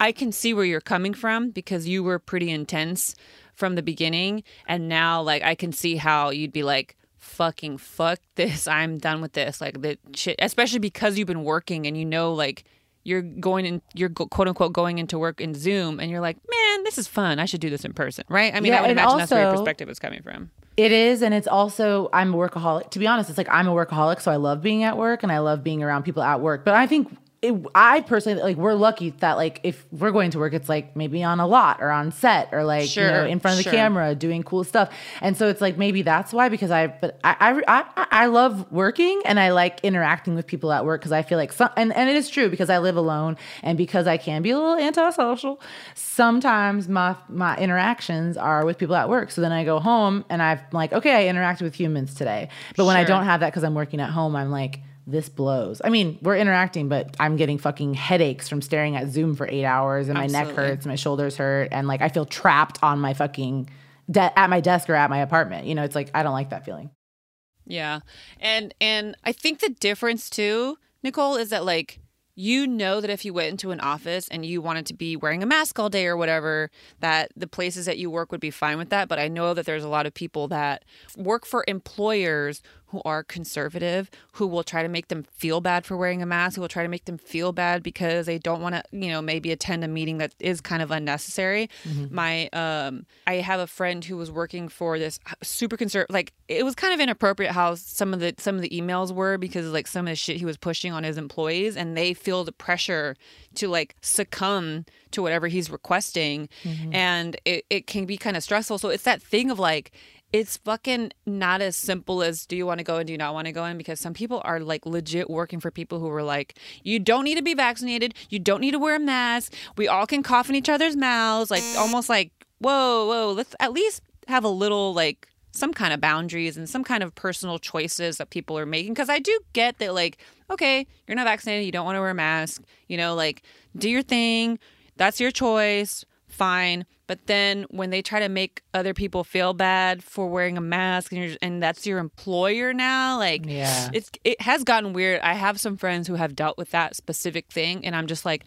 I can see where you're coming from because you were pretty intense from the beginning. And now like I can see how you'd be like, fucking fuck this. I'm done with this. Like the shit especially because you've been working and you know like you're going in you're quote unquote going into work in Zoom and you're like, man, this is fun. I should do this in person, right? I mean, Yeah, I would imagine that's where your perspective is coming from. It is, and it's also I'm a workaholic. To be honest, it's like I'm a workaholic, so I love being at work and I love being around people at work. But I think it, I personally like we're lucky that like if we're going to work, it's like maybe on a lot or on set or like you know in front of the camera doing cool stuff. And so it's like maybe that's why because I but I I I, I love working and I like interacting with people at work because I feel like some and and it is true because I live alone and because I can be a little antisocial. Sometimes my my interactions are with people at work. So then I go home and I'm like, okay, I interacted with humans today. But when I don't have that because I'm working at home, I'm like, this blows. I mean, we're interacting, but I'm getting fucking headaches from staring at Zoom for eight hours, and my neck Absolutely. hurts, my shoulders hurt, and like I feel trapped on my fucking de- at my desk or at my apartment. You know, it's like I don't like that feeling. Yeah. And and I think the difference too, Niccole, is that like you know that if you went into an office and you wanted to be wearing a mask all day or whatever, that the places that you work would be fine with that. But I know that there's a lot of people that work for employers who are conservative, who will try to make them feel bad for wearing a mask, who will try to make them feel bad because they don't want to, you know, maybe attend a meeting that is kind of unnecessary. My um I have a friend who was working for this super conservative like it was kind of inappropriate how some of the some of the emails were because like some of the shit he was pushing on his employees and they feel the pressure to like succumb to whatever he's requesting and it, it can be kind of stressful. So it's that thing of like it's fucking not as simple as do you want to go and do you not want to go in? Because some people are like legit working for people who were like you don't need to be vaccinated. You don't need to wear a mask. We all can cough in each other's mouths. Like almost like whoa whoa let's at least have a little like some kind of boundaries and some kind of personal choices that people are making. Because i do get that like okay you're not vaccinated. You don't want to wear a mask. You know like do your thing. That's your choice fine. But then when they try to make other people feel bad for wearing a mask and, you're, and that's your employer now like Yeah. it's it has gotten weird. I have some friends who have dealt with that specific thing and i'm just like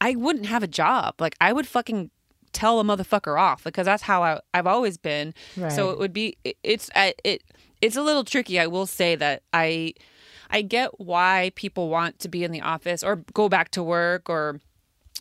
i wouldn't have a job. Like i would fucking tell a motherfucker off because that's how I, i've always been. So it would be it, it's I, it it's a little tricky. I will say that i i get why people want to be in the office or go back to work or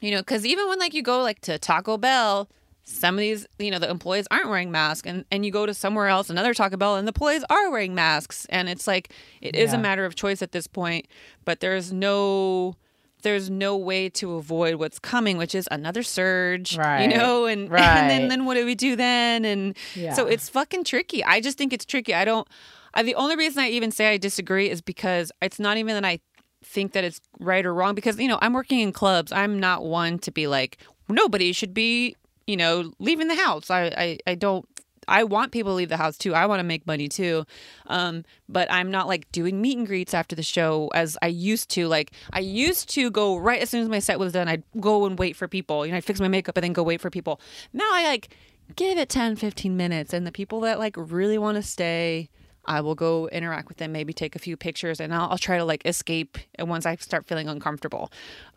you know because even when like you go like to taco bell some of these, you know, the employees aren't wearing masks and, and you go to somewhere else, another Taco Bell, and the employees are wearing masks. And it's like it is Yeah. a matter of choice at this point, but there's no there's no way to avoid what's coming, which is another surge. Right. You know, and, Right. and then then what do we do then? And so it's fucking tricky. I just think it's tricky. I don't I, the only reason I even say I disagree is because it's not even that I think that it's right or wrong because you know I'm working in clubs. I'm not one to be like nobody should be you know leaving the house. I I, I don't. I want people to leave the house too. I want to make money too, um, but I'm not like doing meet and greets after the show as I used to. Like I used to go right as soon as my set was done. I'd go and wait for people. You know, I'd fix my makeup and then go wait for people. Now I like give it 10, 15 minutes, and the people that like really want to stay. I will go interact with them, maybe take a few pictures, and I'll, I'll try to like escape and once I start feeling uncomfortable.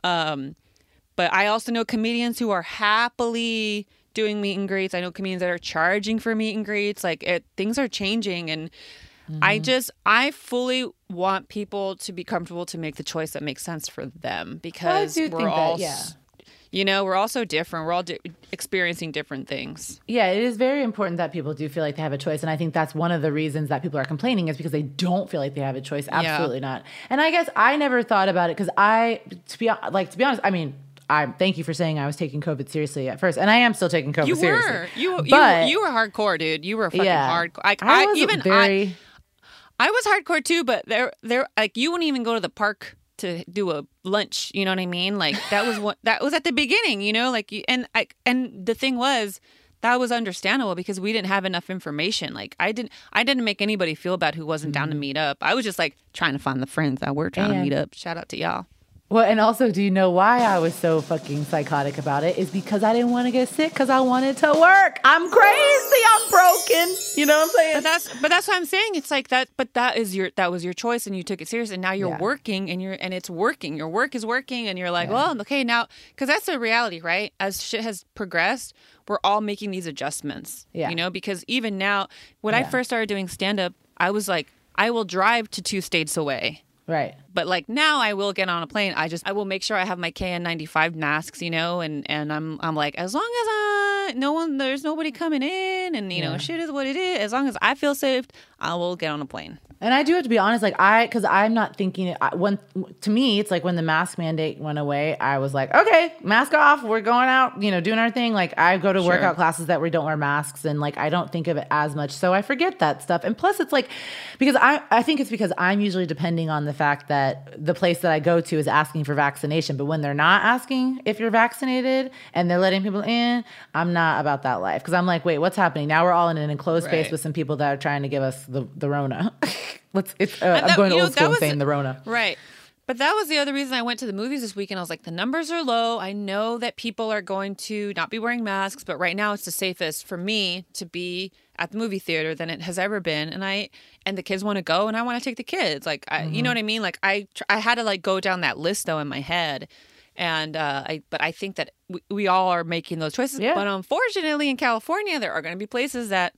Um, but I also know comedians who are happily doing meet and greets. I know comedians that are charging for meet and greets. Like it, things are changing, and Mm-hmm. I just I fully want people to be comfortable to make the choice that makes sense for them because we're think that, all, yeah. You know, we're all so different. We're all di- experiencing different things. Yeah, it is very important that people do feel like they have a choice. And I think that's one of the reasons that people are complaining is because they don't feel like they have a choice. Absolutely not. And I guess I never thought about it because I, to be like, to be honest, I mean, I thank you for saying I was taking COVID seriously at first, and I am still taking COVID You seriously. were you you, But- you were hardcore, dude. You were fucking yeah, hardcore. Like I, I, was even I, very. I was hardcore too, but there, there, like you wouldn't even go to the park to do a lunch. You know what I mean? Like that was what that was at the beginning. You know, like and I, and the thing was that was understandable because we didn't have enough information. Like I didn't, I didn't make anybody feel bad who wasn't down to mm-hmm. meet up. I was just like trying to find the friends that were trying to meet up. Shout out to y'all. Well, and also, do you know why I was so fucking psychotic about it? Is because I didn't want to get sick because I wanted to work. I'm crazy. I'm broken. You know what I'm saying? But that's but that's what I'm saying. It's like that. But that is your that was your choice, and you took it serious, and now you're Yeah. working, and you're and it's working. Your work is working, and you're like, well, okay, now because that's the reality, right? As shit has progressed, we're all making these adjustments. Yeah. you know, because even now, when I first started doing stand up, I was like, I will drive to two states away. right. But like now, I will get on a plane. I just I will make sure I have my KN95 masks, you know, and and I'm I'm like as long as I no one there's nobody coming in, and you know shit is what it is. As long as I feel safe, I will get on a plane. And I do have to be honest, like I, because I'm not thinking. I, when to me, it's like when the mask mandate went away, I was like, okay, mask off. We're going out, you know, doing our thing. Like I go to workout classes that we don't wear masks, and like I don't think of it as much, so I forget that stuff. And plus, it's like because I, I think it's because I'm usually depending on the fact that the place that I go to is asking for vaccination, but when they're not asking if you're vaccinated and they're letting people in, I'm not about that life because I'm like, wait, what's happening? Now we're all in an enclosed space with some people that are trying to give us the the Rona. Let's. It's, uh, And I'm going to know, old that school and was- saying the Rona. Right. But that was the other reason I went to the movies this weekend. I was like, the numbers are low. I know that people are going to not be wearing masks, but right now it's the safest for me to be at the movie theater than it has ever been. And I and the kids want to go, and I want to take the kids. Like, I, you know what I mean? Like, I I had to like go down that list though in my head. And uh, I, but I think that we, we all are making those choices. Yeah. But unfortunately, in California, there are going to be places that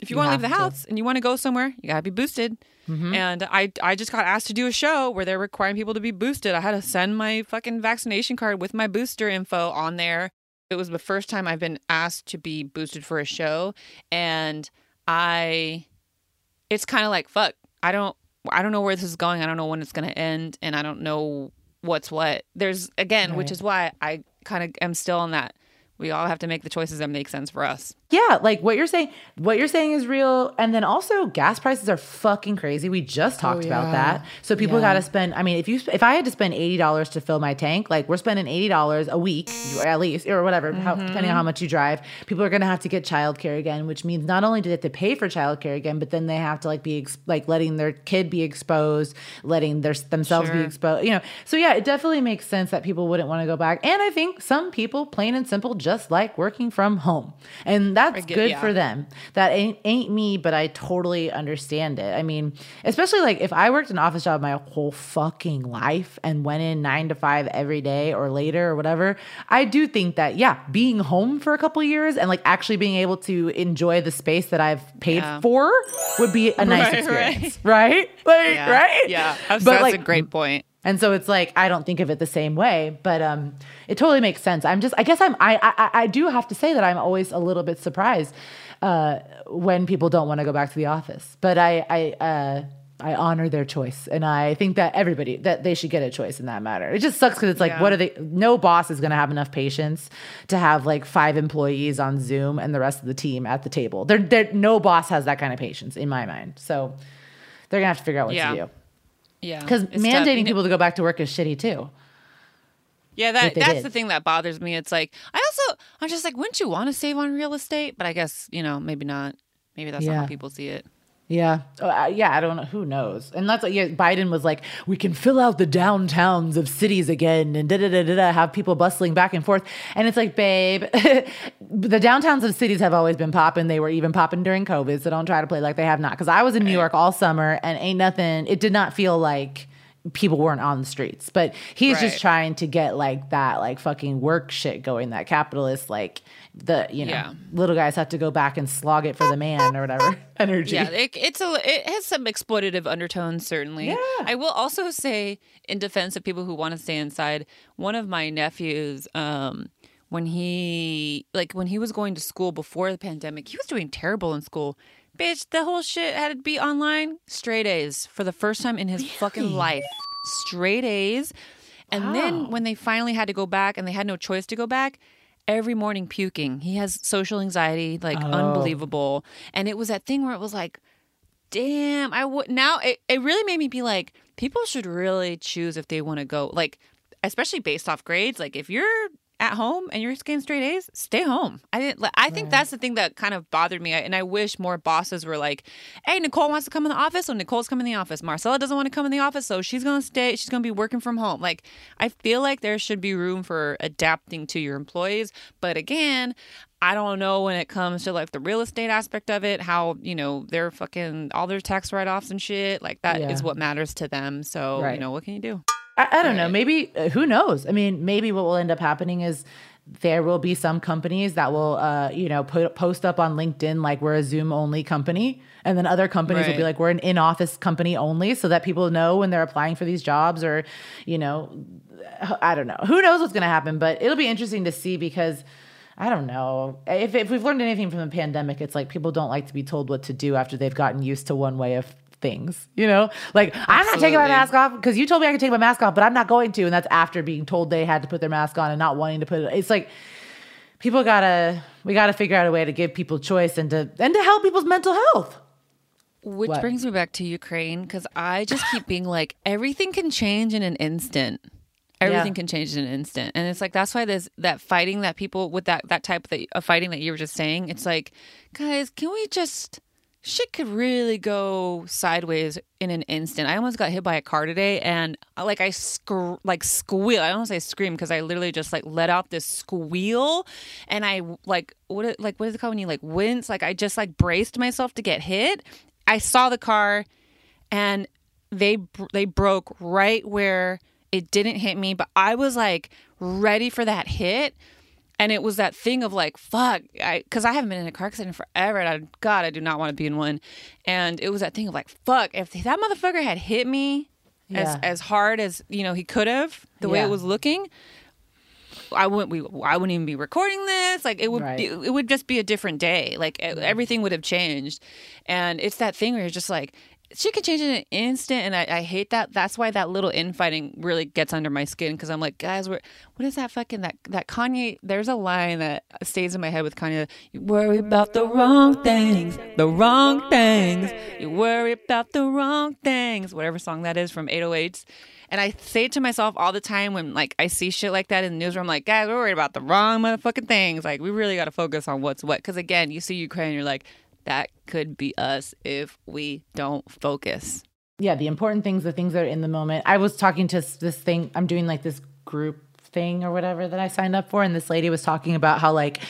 if you, You want to leave the have to. house and you want to go somewhere, you gotta be boosted. Mm-hmm. And I I just got asked to do a show where they're requiring people to be boosted. I had to send my fucking vaccination card with my booster info on there. It was the first time I've been asked to be boosted for a show, and I, it's kind of like fuck. I don't I don't know where this is going. I don't know when it's gonna end, and I don't know what's what. There's again, which is why I kind of am still on that. We all have to make the choices that make sense for us. Yeah, like what you're saying, what you're saying is real. And then also gas prices are fucking crazy. We just oh, talked about yeah. that. So people Yeah. got to spend, I mean, if you, if I had to spend $80 to fill my tank, like we're spending $80 a week at least, or whatever, how, mm-hmm. depending on how much you drive, people are going to have to get childcare again, which means not only do they have to pay for childcare again, but then they have to like be ex- like letting their kid be exposed, letting their themselves be exposed, you know? So yeah, it definitely makes sense that people wouldn't want to go back. And I think some people plain and simple just like working from home and that's good yeah. for them. That ain't ain't me, but I totally understand it. I mean, especially like if I worked an office job my whole fucking life and went in nine to five every day or later or whatever, I do think that yeah, being home for a couple years and like actually being able to enjoy the space that I've paid Yeah. for would be a nice Right, experience, right? Like Yeah. right? Yeah. That's, But that's like a great point. And so it's like I don't think of it the same way, but um, it totally makes sense. I'm just, I guess I'm, I, I, I do have to say that I'm always a little bit surprised uh, when people don't want to go back to the office. But I, I, uh, I honor their choice, and I think that everybody that they should get a choice in that matter. It just sucks because it's like, Yeah. what are they? No boss is going to have enough patience to have like five employees on Zoom and the rest of the team at the table. There, there, no boss has that kind of patience in my mind. So they're gonna have to figure out what Yeah. to do Yeah, because tough. mandating You know- people to go back to work is shitty too. Yeah, that that's did. the thing that bothers me. It's like I also I'm just like, wouldn't you want to save on real estate? But I guess you know maybe not. Maybe that's not how people see it. Yeah, Oh, uh, yeah. I don't know. Who knows? And that's what yeah, Biden was like. We can fill out the downtowns of cities again, and da da da da da. Have people bustling back and forth. And it's like, babe, the downtowns of cities have always been popping. They were even popping during COVID. So don't try to play like they have not. Because I was in New York all summer, and ain't nothing. It did not feel like people weren't on the streets. But he's just trying to get like that, like fucking work shit going. That capitalist, like the you know, Yeah. little guys have to go back and slog it for the man or whatever energy. Yeah, it, it's a it has some exploitative undertones certainly. Yeah. I will also say in defense of people who want to stay inside, one of my nephews um when he like when he was going to school before the pandemic, he was doing terrible in school. Bitch, the whole shit had to be online. Straight A's for the first time in his fucking life. Straight A's. And then when they finally had to go back and they had no choice to go back, every morning puking. He has social anxiety, like oh. unbelievable. And it was that thing where it was like, damn, I would now it, it really made me be like, people should really choose if they want to go. Like, especially based off grades. Like if you're at home and you're getting straight A's, stay home. I didn't. I think that's the thing that kind of bothered me. And I wish more bosses were like, "Hey, Niccole wants to come in the office, so Niccole's coming in the office. Marcella doesn't want to come in the office, so she's gonna stay. She's gonna be working from home." Like, I feel like there should be room for adapting to your employees. But again, I don't know when it comes to like the real estate aspect of it, how you know they're fucking all their tax write offs and shit. Like that is Yeah. what matters to them. So you know, what can you do? I, I don't know. Maybe uh, who knows? I mean, maybe what will end up happening is there will be some companies that will, uh, you know, put post up on LinkedIn like we're a Zoom only company, and then other companies will be like we're an in office company only, so that people know when they're applying for these jobs, or you know, I don't know. Who knows what's going to happen? But it'll be interesting to see because. I don't know. If, if we've learned anything from the pandemic, it's like people don't like to be told what to do after they've gotten used to one way of things. You know, like I'm not taking my mask off because you told me I could take my mask off, but I'm not going to. And that's after being told they had to put their mask on and not wanting to put it. It's like people gotta we gotta figure out a way to give people choice and to and to help people's mental health. Which What? brings me back to Ukraine because I just keep being like, everything can change in an instant. Everything Yeah. can change in an instant, and it's like that's why there's that fighting that people with that that type of, the, of fighting that you were just saying. It's like, guys, can we just shit could really go sideways in an instant. I almost got hit by a car today, and uh, like I like squeal. I don't say scream because I literally just like let out this squeal, and I like what like what is it called when you like wince? Like I just like braced myself to get hit. I saw the car, and they they broke right where it didn't hit me, but I was like ready for that hit. And it was that thing of like, fuck, I because I haven't been in a car accident forever. And I, God, I do not want to be in one. And it was that thing of like, fuck, if that motherfucker had hit me as Yeah. as hard as you know he could have, the way it was looking, I wouldn't we I wouldn't even be recording this. Like it would Right. be, it would just be a different day. Like everything would have changed. And it's that thing where you're just like she could change in an instant and I, I hate that. That's why that little infighting really gets under my skin because I'm like, guys, we're, what is that fucking that that Kanye there's a line that stays in my head with Kanye. You worry about the wrong things, the wrong things. You worry about the wrong things. Whatever song that is from 808s. And I say to myself all the time when like I see shit like that in the news where I'm like, guys, we're worried about the wrong motherfucking things. Like we really got to focus on what's what. Because again, you see Ukraine, you're like, that could be us if we don't focus. Yeah, the important things, the things that are in the moment. I was talking to this thing, I'm doing like this group thing or whatever that I signed up for. And this lady was talking about how, like,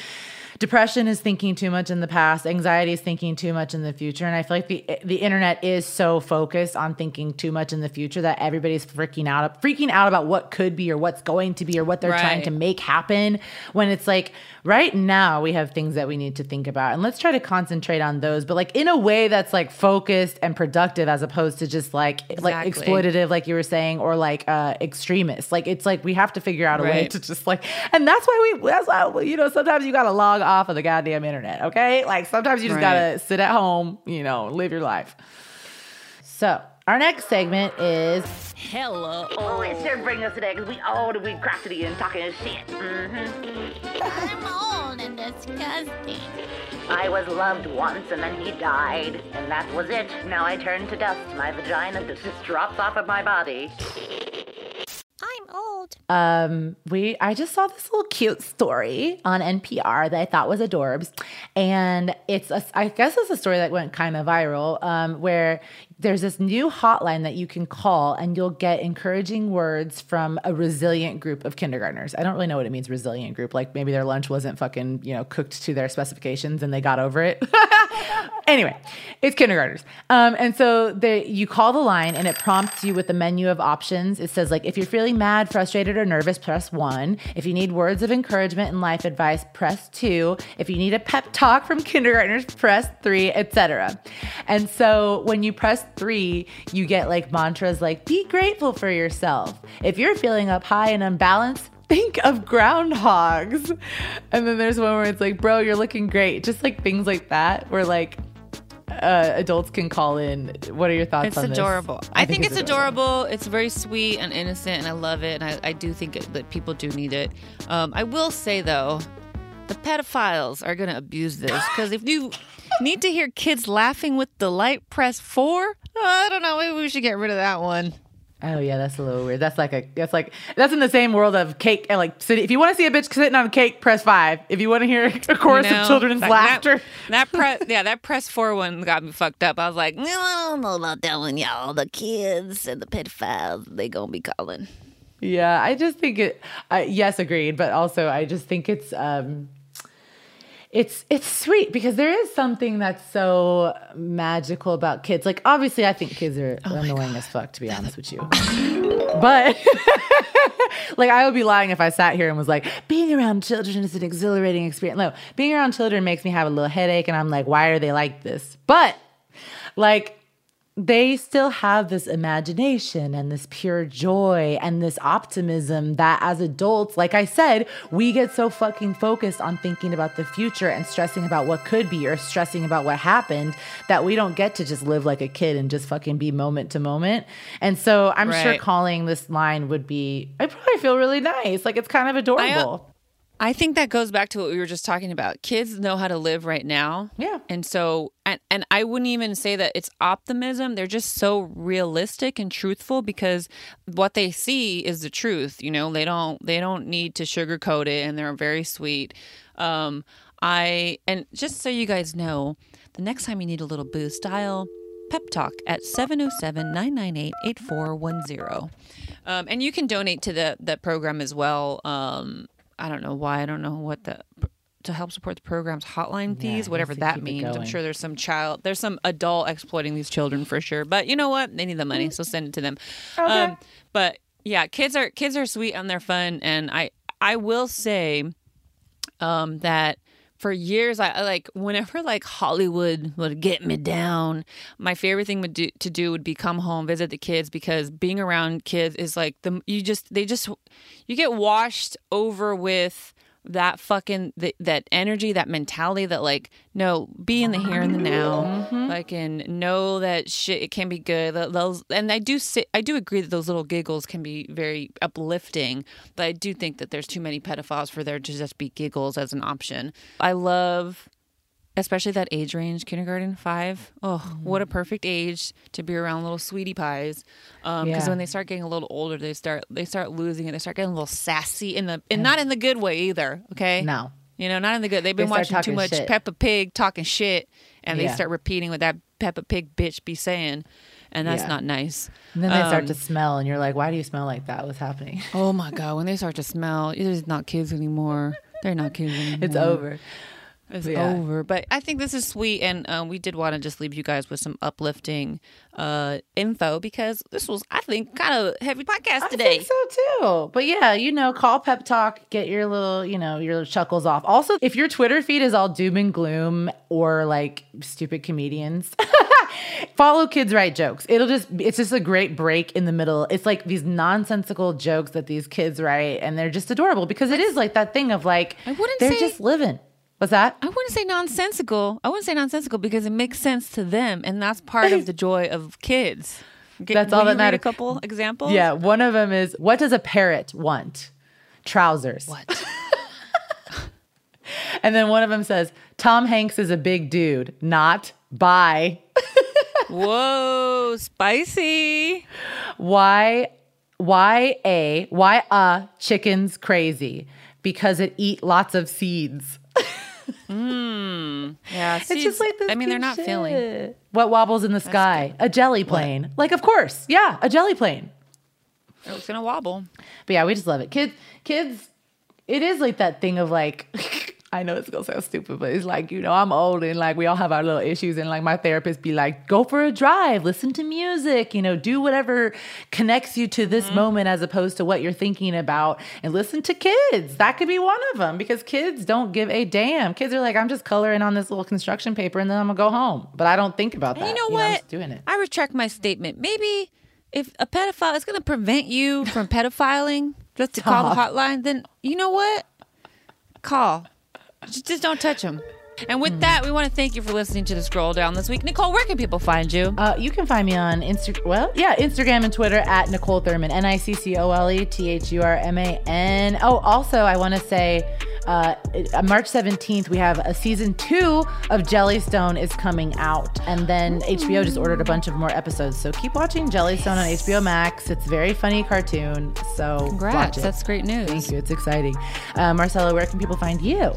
depression is thinking too much in the past, anxiety is thinking too much in the future, and I feel like the the internet is so focused on thinking too much in the future that everybody's freaking out freaking out about what could be or what's going to be or what they're trying to make happen. When it's like right now we have things that we need to think about. And let's try to concentrate on those but like in a way that's like focused and productive as opposed to just like like exploitative like you were saying or like uh extremist. Like it's like we have to figure out a way to just like and that's why we that's why you know sometimes you gotta log off of the goddamn internet okay like sometimes you just Right. gotta sit at home you know live your life so our next segment is Hello. Oh, it's sure bringing us today because we old and we crafty and talking shit. Mm-hmm. Mm-hmm. I'm old and disgusting. I was loved once and then he died, and that was it. Now I turn to dust. My vagina just drops off of my body. I'm old. Um, we I just saw this little cute story on NPR that I thought was adorbs, and it's a, I guess it's a story that went kind of viral. Um, where there's this new hotline that you can call and you'll get encouraging words from a resilient group of kindergartners. I don't really know what it means, resilient group. Like maybe their lunch wasn't fucking you know cooked to their specifications and they got over it. anyway, it's kindergartners. Um, and so they, you call the line and it prompts you with a menu of options. It says like, if you're feeling mad, frustrated, or nervous, press one. If you need words of encouragement and life advice, press two. If you need a pep talk from kindergartners, press three, etc. And so when you press three, you get like mantras like, be grateful for yourself. If you're feeling up high and unbalanced, think of groundhogs. And then there's one where it's like, bro, you're looking great. Just like things like that, where like uh, adults can call in. What are your thoughts It's on this? adorable. I, think, it's adorable. It's very sweet and innocent, and I love it. And I, I do think it, that people do need it. Um, I will say though, the pedophiles are going to abuse this because if you need to hear kids laughing with delight, press four. I don't know. Maybe we should get rid of that one. Oh yeah, that's a little weird. That's like a that's like that's in the same world of cake and like sitting. If you want to see a bitch sitting on a cake, press five. If you want to hear a chorus You know? of children's Like, laughter, That, that press, yeah, that press four one got me fucked up. I was like, no, I don't know about telling y'all. The kids and the pedophiles, they gonna be calling. Yeah, I just think it. I yes, agreed. But also, I just think it's um, it's it's sweet because there is something that's so magical about kids. Like, obviously, I think kids are annoying as fuck. To be honest with you, but like I would be lying if I sat here and was like, being around children is an exhilarating experience. No, being around children makes me have a little headache, and I'm like, why are they like this? But like they still have this imagination and this pure joy and this optimism that as adults, like I said, we get so fucking focused on thinking about the future and stressing about what could be or stressing about what happened that we don't get to just live like a kid and just fucking be moment to moment. And so I'm sure calling this line would be, I probably feel really nice. Like it's kind of adorable. I think that goes back to what we were just talking about. Kids know how to live right now. Yeah. And so and and I wouldn't even say that it's optimism. They're just so realistic and truthful because what they see is the truth, you know. They don't they don't need to sugarcoat it and they're very sweet. Um I and just so you guys know, the next time you need a little boost, dial Pep Talk at 707-998-8410. Um, and you can donate to the the program as well. Um, I don't know why. I don't know what the to help support the program's hotline fees, it whatever that means. I'm sure there's some child, there's some adult exploiting these children for sure. But you know what? They need the money, so send it to them. Um, but yeah, kids are kids are sweet and they're fun, and I I will say um, that for years I like whenever like Hollywood would get me down, my favorite thing would do, to do would be come home visit the kids because being around kids is like the you just they just you get washed over with that fucking th- that energy that mentality that like no be in the here and the now. Mm-hmm. Like and know that shit it can be good. Th- those and i do sit i do agree that those little giggles can be very uplifting but i do think that there's too many pedophiles for there to just be giggles as an option. I love especially that age range kindergarten five. Oh, what a perfect age to be around little sweetie pies because Yeah. when they start getting a little older they start they start losing it they start getting a little sassy in the and not in the good way either okay No. you know not in the good they've been start watching too much shit. peppa pig talking shit and they start repeating what that peppa pig bitch be saying and that's Yeah. not nice And then they start Um, to smell, and you're like, why do you smell like that? What's happening? oh my god when they start to smell it's not kids anymore they're not kids anymore It's over. Is Yeah. over. But I think this is sweet, and um, we did want to just leave you guys with some uplifting uh, info because this was, I think, kind of heavy podcast I today. think so too. But yeah, you know, call pep talk, get your little, you know, your chuckles off. Also, if your Twitter feed is all doom and gloom or like stupid comedians, follow kids write jokes. It'll just it's just a great break in the middle. It's like these nonsensical jokes that these kids write and they're just adorable because it is like that thing of like I wouldn't they're say- just living. What's that? I wouldn't say nonsensical. I wouldn't say nonsensical because it makes sense to them, and that's part of the joy of kids. Get- That's all that matters. A couple examples. Yeah, one of them is what does a parrot want? Trousers. What? And then one of them says, Tom Hanks is a big dude, not bye. Whoa, spicy. Why why a why a chicken's crazy? Because it eat lots of seeds. Mm. Yeah, It's just like this. I mean, they're cute not feeling. shit. What wobbles in the sky? A jelly plane. Like, of course, yeah, a jelly plane. Oh, it's gonna wobble. But yeah, we just love it. Kids, kids, it is like that thing of like, I know it's gonna sound stupid, but it's like, you know, I'm old and like we all have our little issues. And like my therapist be like, go for a drive, listen to music, you know, do whatever connects you to this mm-hmm. moment as opposed to what you're thinking about and listen to kids. That could be one of them because kids don't give a damn. Kids are like, I'm just coloring on this little construction paper and then I'm gonna go home. But I don't think about that. And you know I'm what? just doing it. I retract my statement. Maybe if a pedophile is going to prevent you from pedophiling, just to call the hotline, then you know what? Call. Just, just don't touch them. And with that, we want to thank you for listening to the scroll down this week. Niccole, where can people find you? Uh, you can find me on Instagram. Well, yeah, Instagram and Twitter at Niccole Thurman, N I C C O L E T H U R M A N. Oh, also, I want to say uh, uh, March 17th, we have a season two of Jellystone is coming out. And then HBO just ordered a bunch of more episodes. So keep watching Jellystone on HBO Max. It's a very funny cartoon. So watch Congrats. That's great news. Thank you. It's exciting. Uh, Marcella, where can people find you?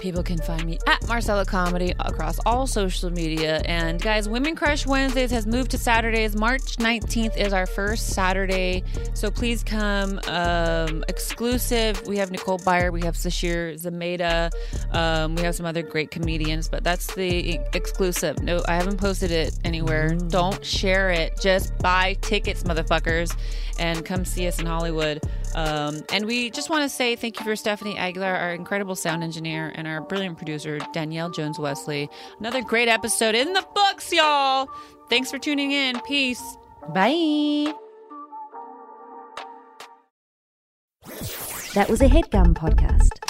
People can find me at Marcella Comedy across all social media. And guys, Women Crush Wednesdays has moved to Saturdays. March 19th is our first Saturday. So please come. Um, exclusive. We have Nicole Byer, we have Sasheer Zamata, um, we have some other great comedians, but that's the exclusive. No, I haven't posted it anywhere. Don't share it. Just buy tickets, motherfuckers, and come see us in Hollywood. Um, and we just want to say thank you for Stephanie Aguilar, our incredible sound engineer, and our brilliant producer, Danielle Jones Wesley. Another great episode in the books, y'all. Thanks for tuning in. Peace. Bye. That was a headgum podcast.